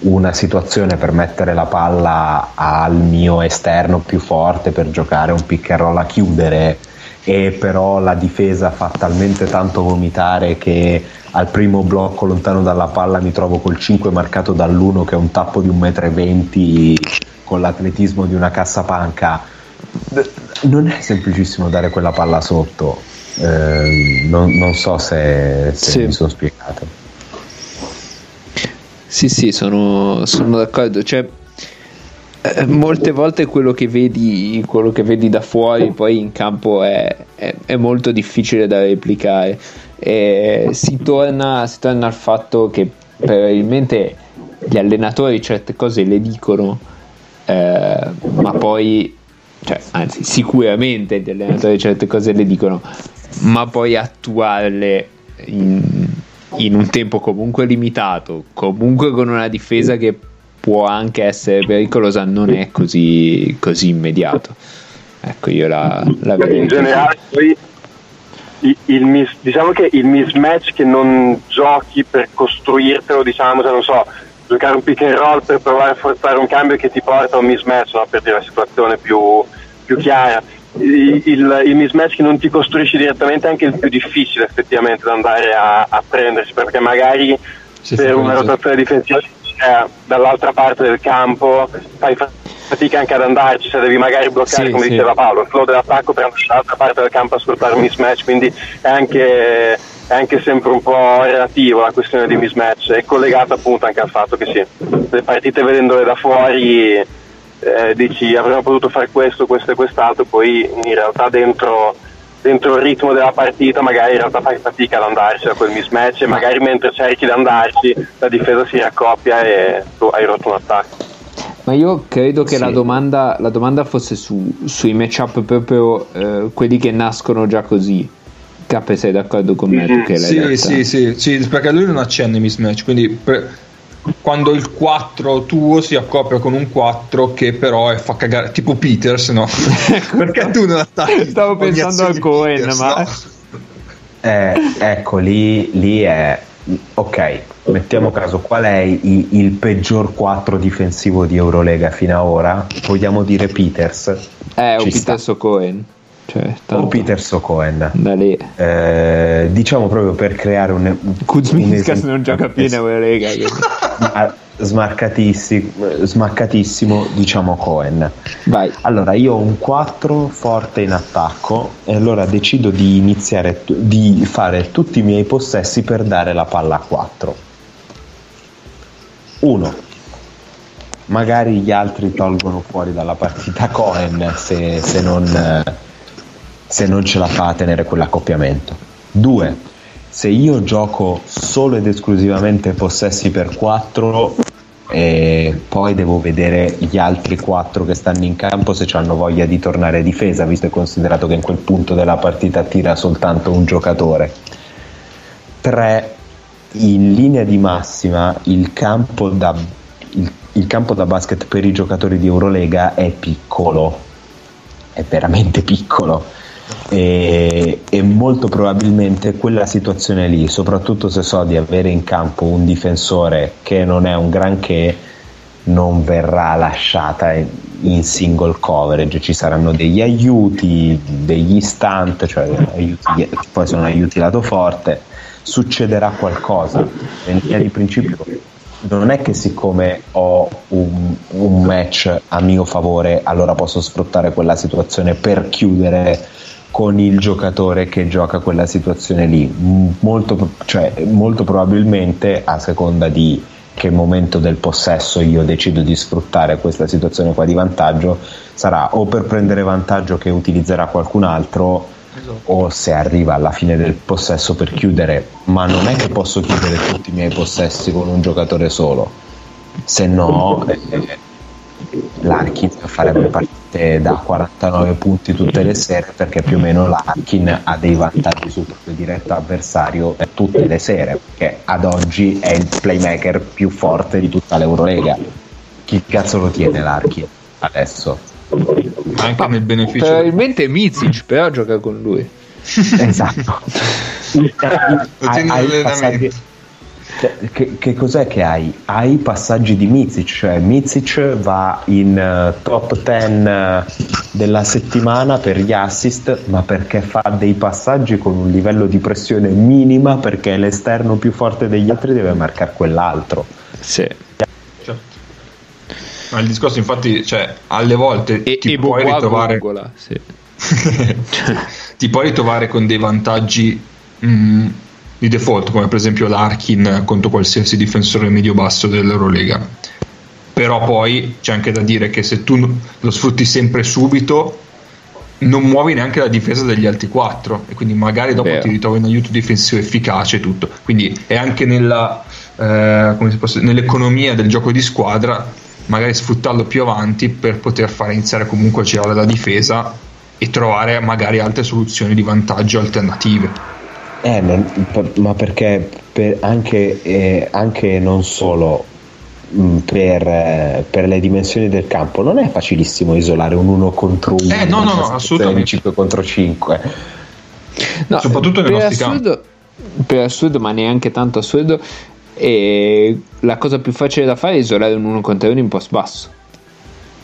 Speaker 3: una situazione per mettere la palla al mio esterno più forte per giocare un pick and roll a chiudere e però la difesa fa talmente tanto vomitare che al primo blocco lontano dalla palla mi trovo col 5 marcato dall'1 che è un tappo di 1,20 m con l'atletismo di una cassapanca. Non è semplicissimo dare quella palla sotto. Eh, non, non, so se, se sì. mi sono spiegato.
Speaker 1: Sì sì sono, sono d'accordo. Cioè eh, molte volte quello che, vedi, quello che vedi da fuori poi in campo è, è, è molto difficile da replicare. E si, torna, si torna al fatto che probabilmente gli allenatori certe cose le dicono, eh, ma poi, cioè, anzi, sicuramente gli allenatori certe cose le dicono, ma poi attuarle in, in un tempo comunque limitato, comunque con una difesa che può anche essere pericolosa, non è così, così immediato. Ecco, io la, la vedo.
Speaker 6: In generale, poi il, il, diciamo che il mismatch che non giochi per costruirtelo, diciamo, se non so, giocare un pick and roll per provare a forzare un cambio che ti porta a un mismatch, no? per dire la situazione più, più chiara. Il, il, il, mismatch che non ti costruisci direttamente è anche il più difficile effettivamente da andare a, a prendersi perché magari sì, per una rotazione difensiva eh, dall'altra parte del campo fai fatica anche ad andarci se devi magari bloccare sì, come sì. diceva Paolo il flow dell'attacco per andare dall'altra parte del campo a sfruttare un mismatch quindi è anche è anche sempre un po' relativo la questione di mismatch, è collegata appunto anche al fatto che sì, le partite vedendole da fuori eh, dici avremmo potuto fare questo, questo e quest'altro, poi in realtà dentro, dentro, il ritmo della partita magari in realtà fai fatica ad andarci da quel mismatch e magari mentre cerchi di andarci la difesa si raccoppia e tu hai rotto un attacco.
Speaker 1: Ma io credo che sì. la, domanda, la, domanda, fosse su, sui matchup proprio eh, quelli che nascono già così K sei d'accordo con me? Tu che
Speaker 2: sì, sì, sì, sì, perché lui non accenna i mismatch, quindi per, quando il 4 tuo si accopia con un 4 che però è, fa cagare, tipo Peters, no? perché tu non attacchi?
Speaker 1: Stavo pensando al Cohen, Peters, ma... No?
Speaker 3: Eh, ecco, lì, lì è... Ok, mettiamo caso qual è il, il peggior 4 difensivo di Eurolega fino ad ora? Vogliamo dire Peters?
Speaker 1: Eh, o Peters o Cohen. Cioè,
Speaker 3: o Peter Sokoen
Speaker 1: da lì.
Speaker 3: Eh, diciamo proprio per creare un
Speaker 1: Kuzminskas un non gioca più in Eurolega
Speaker 3: smarcatissimo, smaccatissimo diciamo Cohen
Speaker 1: Vai.
Speaker 3: allora io ho un 4 forte in attacco e allora decido di iniziare di fare tutti i miei possessi per dare la palla a 4 1 magari gli altri tolgono fuori dalla partita Cohen se, se non se non ce la fa a tenere quell'accoppiamento. Due, se io gioco solo ed esclusivamente possessi per 4 e poi devo vedere gli altri 4 che stanno in campo se hanno voglia di tornare a difesa, visto e considerato che in quel punto della partita tira soltanto un giocatore. 3. In linea di massima il campo da, il, il campo da basket per i giocatori di Eurolega è piccolo, è veramente piccolo e, e, molto probabilmente quella situazione lì, soprattutto se so di avere in campo un difensore che non è un granché, non verrà lasciata in single coverage, ci saranno degli aiuti, degli stunt, cioè aiuti, poi sono aiuti lato forte, succederà qualcosa. In linea di principio non è che siccome ho un, un match a mio favore allora posso sfruttare quella situazione per chiudere con il giocatore che gioca quella situazione lì. Molto, cioè, molto probabilmente a seconda di che momento del possesso io decido di sfruttare questa situazione qua di vantaggio sarà o per prendere vantaggio che utilizzerà qualcun altro esatto. o se arriva alla fine del possesso per chiudere ma non è che posso chiudere tutti i miei possessi con un giocatore solo se no eh, l'Arkin farebbe partite da 49 punti tutte le sere perché più o meno l'Arkin ha dei vantaggi sul proprio diretto avversario tutte le sere perché ad oggi è il playmaker più forte di tutta l'Eurolega. Chi cazzo lo tiene l'Arkin adesso?
Speaker 2: anche nel beneficio
Speaker 1: probabilmente Mizic però gioca con lui.
Speaker 3: Esatto. Hai, passaggi, cioè, che, che, cos'è che hai? Hai passaggi di Mizic, cioè Mizic va in uh, top 10 uh, eh, della settimana per gli assist, ma perché fa dei passaggi con un livello di pressione minima perché l'esterno più forte degli altri deve marcare quell'altro.
Speaker 1: Sì.
Speaker 2: Certo. Ma il discorso infatti, cioè, alle volte e, ti e puoi ritrovare... Gongola, sì. ti puoi ritrovare con dei vantaggi... Mm, di default, come per esempio l'Arkin contro qualsiasi difensore medio-basso dell'Eurolega. Però poi c'è anche da dire che se tu lo sfrutti sempre subito, non muovi neanche la difesa degli altri quattro e quindi magari dopo Vero. ti ritrovi un aiuto difensivo efficace e tutto. Quindi è anche nella, eh, nell'economia del gioco di squadra magari sfruttarlo più avanti per poter fare iniziare comunque a girare la difesa e trovare magari altre soluzioni di vantaggio alternative.
Speaker 3: Eh, ma perché per anche, eh, anche, non solo mm, per, eh, per, le dimensioni del campo non è facilissimo isolare un 1 contro 1
Speaker 2: eh, no, no, no, assolutamente.
Speaker 3: 5 contro 5
Speaker 2: no, soprattutto nei nostri assurdo,
Speaker 1: campi per assurdo ma neanche tanto assurdo e la cosa più facile da fare è isolare un 1 contro 1 in post basso.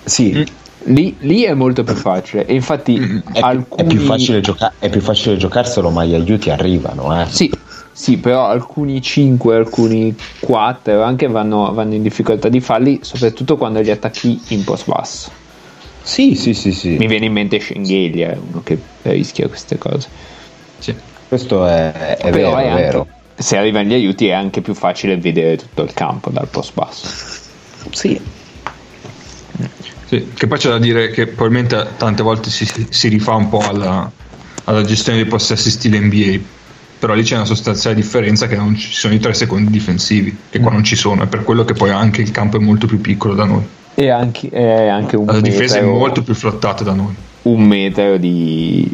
Speaker 3: Sì. Mm.
Speaker 1: Lì, lì, è molto più facile. E infatti,
Speaker 3: è, alcuni... è, più facile gioca- è più facile giocarselo, ma gli aiuti arrivano. Eh.
Speaker 1: Sì, sì, però alcuni 5, alcuni 4 anche vanno, vanno, in difficoltà di falli, soprattutto quando li attacchi in post basso.
Speaker 3: Sì, sì, sì, sì.
Speaker 1: Mi viene in mente Schengelia, uno che rischia queste cose.
Speaker 2: Sì.
Speaker 3: Questo è, è vero, è vero.
Speaker 1: Anche, se arrivano gli aiuti è anche più facile vedere tutto il campo dal post basso.
Speaker 3: Sì.
Speaker 2: Sì. Che poi c'è da dire che probabilmente tante volte si, si rifà un po' alla, alla gestione dei possessi stile NBA però lì c'è una sostanziale differenza che non ci sono i tre secondi difensivi e qua mm. non ci sono è per quello che poi anche il campo è molto più piccolo da noi
Speaker 1: e anche, è anche un
Speaker 2: la difesa è molto più flottata da noi
Speaker 1: un metro di,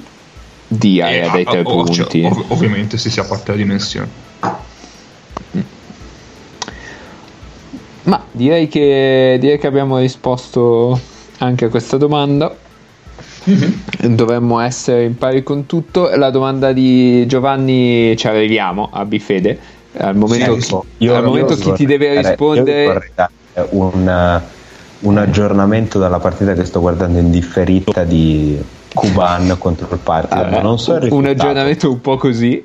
Speaker 1: di area dai tre ov- punti
Speaker 2: ov- ovviamente si sia parte la dimensione
Speaker 1: ma direi che, direi che abbiamo risposto anche a questa domanda Mm-hmm. Dovremmo essere in pari con tutto. La domanda di Giovanni ci arriviamo a Bifede. Al momento, sì, chi, al momento chi ti deve rispondere.
Speaker 3: Un, un aggiornamento dalla partita che sto guardando in differita di Kuban contro il Partizan. Ah, non so
Speaker 1: un aggiornamento un po' così.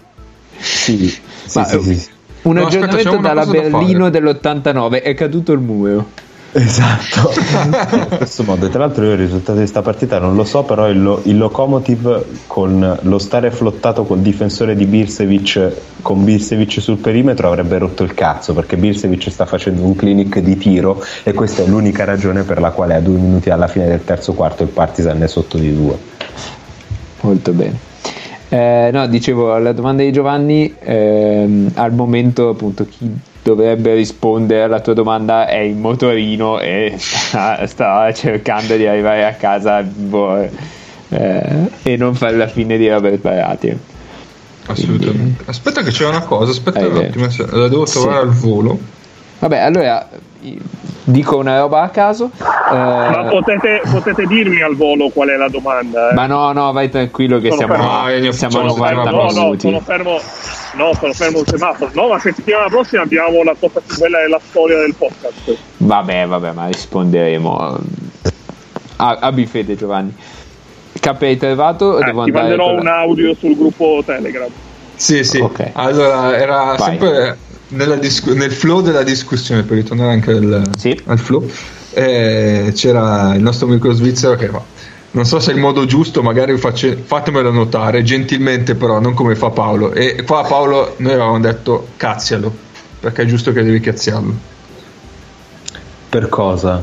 Speaker 3: Sì, sì, Ma, sì, sì.
Speaker 1: Un no, aggiornamento aspetta, dalla Berlino da dell'89 è caduto il muro.
Speaker 3: Esatto, in questo modo. Tra l'altro, io il risultato di questa partita non lo so, però il, lo, il Lokomotiv con lo stare flottato col difensore di Birsevic con Birsevic sul perimetro avrebbe rotto il cazzo perché Birsevic sta facendo un clinic di tiro e questa è l'unica ragione per la quale a due minuti alla fine del terzo quarto il Partizan è sotto di due.
Speaker 1: Molto bene. Eh, no, dicevo, la domanda di Giovanni, ehm, al momento appunto chi dovrebbe rispondere alla tua domanda è in motorino e sta, sta cercando di arrivare a casa boh, eh, e non fare la fine di Robert Barati.
Speaker 2: Assolutamente. Quindi... Aspetta che c'è una cosa, aspetta un attimo, la devo trovare sì. al volo.
Speaker 1: Vabbè, allora dico una roba a caso.
Speaker 7: Eh... Ma potete, potete, dirmi al volo qual è la domanda? Eh?
Speaker 1: Ma no, no, vai tranquillo che sono siamo, fermo. siamo a 90
Speaker 7: no, minuti. No, sono fermo No, sono fermo il semaforo. No, ma settimana prossima abbiamo la cosa più bella della storia del podcast.
Speaker 1: Vabbè, vabbè, ma risponderemo. Ah, abbi fede, Giovanni. KPI trovato?
Speaker 7: Eh, devo ti manderò un audio sul gruppo Telegram.
Speaker 2: Sì, sì. Okay. Allora, era Vai. sempre discu- nel flow della discussione, per ritornare anche al, sì. al flow, eh, c'era il nostro amico svizzero che fa non so se è il modo giusto, magari faccio, fatemelo notare, gentilmente però, non come fa Paolo. E qua Paolo noi avevamo detto cazzialo, perché è giusto che devi cazziarlo.
Speaker 3: Per cosa?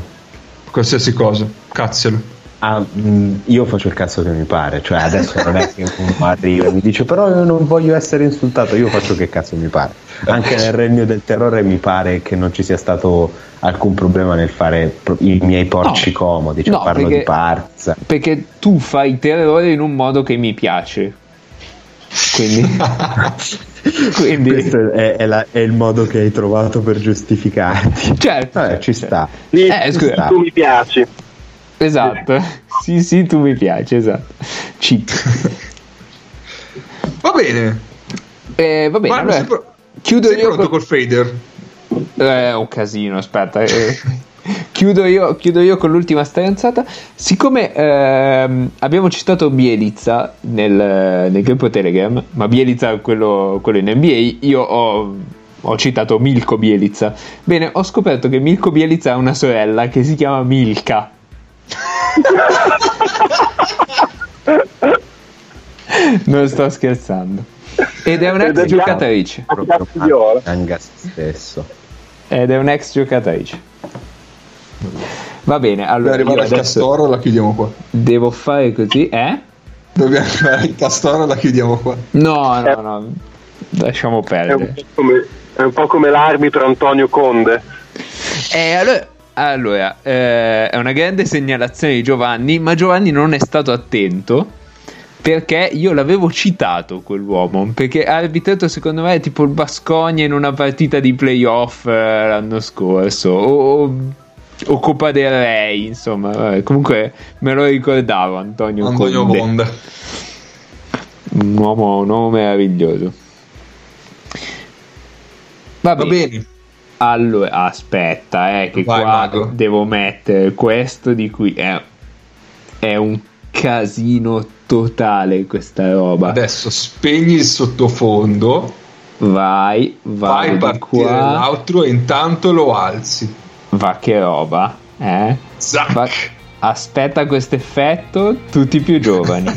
Speaker 2: Qualsiasi cosa, cazzialo.
Speaker 3: Ah, mm, io faccio il cazzo che mi pare, cioè adesso non è che uno arriva e mi dice però io non voglio essere insultato, io faccio che cazzo mi pare. Anche nel regno del terrore mi pare che non ci sia stato alcun problema nel fare i miei porci no, comodi, cioè no, parlo perché, di parza.
Speaker 1: Perché tu fai terrore in un modo che mi piace. Quindi,
Speaker 3: quindi... questo è, è, la, è, il modo che hai trovato per giustificarti.
Speaker 1: Certo,
Speaker 3: Vabbè, ci sta.
Speaker 6: Eh, scusa, tu mi piaci.
Speaker 1: Esatto. Sì, sì, tu mi piaci, esatto. Cheat.
Speaker 2: Va bene.
Speaker 1: Eh, va bene. allora,
Speaker 2: sei, chiudo sei io pronto col fader?
Speaker 1: Eh, un casino, aspetta. Eh. chiudo, io, chiudo, io, con l'ultima stronzata. Siccome ehm, abbiamo citato Bielizza nel, nel, gruppo Telegram, ma Bielizza quello, quello in NBA, io ho, ho, citato Milko Bielizza. Bene, ho scoperto che Milko Bielizza ha una sorella che si chiama Milka. Non sto scherzando. Ed è un'ex giocatrice.
Speaker 3: Anga stesso.
Speaker 1: Ed è un'ex giocatrice. Va bene, allora.
Speaker 2: Dobbiamo arrivare al castoro la chiudiamo qua.
Speaker 1: Devo fare così, eh?
Speaker 2: Dobbiamo arrivare al castoro la chiudiamo qua.
Speaker 1: No, no, no. Lasciamo perdere.
Speaker 6: È un po' come, un po come l'arbitro Antonio Conde.
Speaker 1: Eh, allora, allora, eh, è una grande segnalazione di Giovanni, ma Giovanni non è stato attento perché io l'avevo citato quell'uomo perché ha arbitrato secondo me tipo il Bascogna in una partita di playoff eh, l'anno scorso o, o, Coppa del Re insomma vabbè, comunque me lo ricordavo Antonio,
Speaker 2: Antonio Conde. Conde
Speaker 1: un uomo, un uomo meraviglioso va, va bene. Allora, aspetta, eh, che Vai, qua mago. devo mettere questo di cui è, è un casino totale questa roba.
Speaker 2: Adesso spegni il sottofondo.
Speaker 1: Vai, vai,
Speaker 2: vai partire qua. l'altro e intanto lo alzi.
Speaker 1: Va che roba, eh? Va, aspetta questo effetto, tutti più giovani.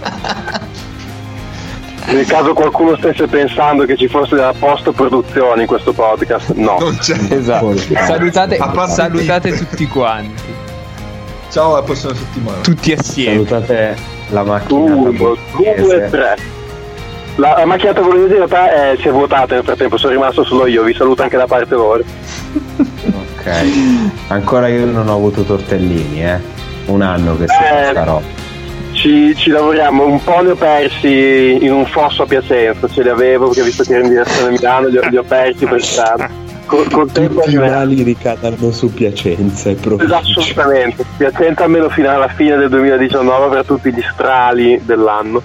Speaker 4: Nel caso qualcuno stesse pensando che ci fosse della post-produzione in questo podcast, no.
Speaker 1: Non c'è. Esatto. Salutate, salutate tutti quanti.
Speaker 2: Ciao, alla prossima settimana.
Speaker 1: Tutti assieme.
Speaker 3: Salutate la macchina.
Speaker 4: Uno, due, tre. La, la macchiata bolognese in realtà è, si è vuotata nel frattempo, sono rimasto solo io, vi saluto anche da parte loro.
Speaker 3: ok, ancora io non ho avuto tortellini, eh. Un anno che sto eh, questa roba.
Speaker 4: Ci, ci, lavoriamo, un po' li ho persi in un fosso a Piacenza, ce li avevo perché visto che ero in direzione Milano, li ho, li ho persi per strada.
Speaker 3: Col, col tempo i mali ricadono su Piacenza
Speaker 4: proprio. Assolutamente, Piacenza almeno fino alla fine del 2019 per tutti gli strali dell'anno.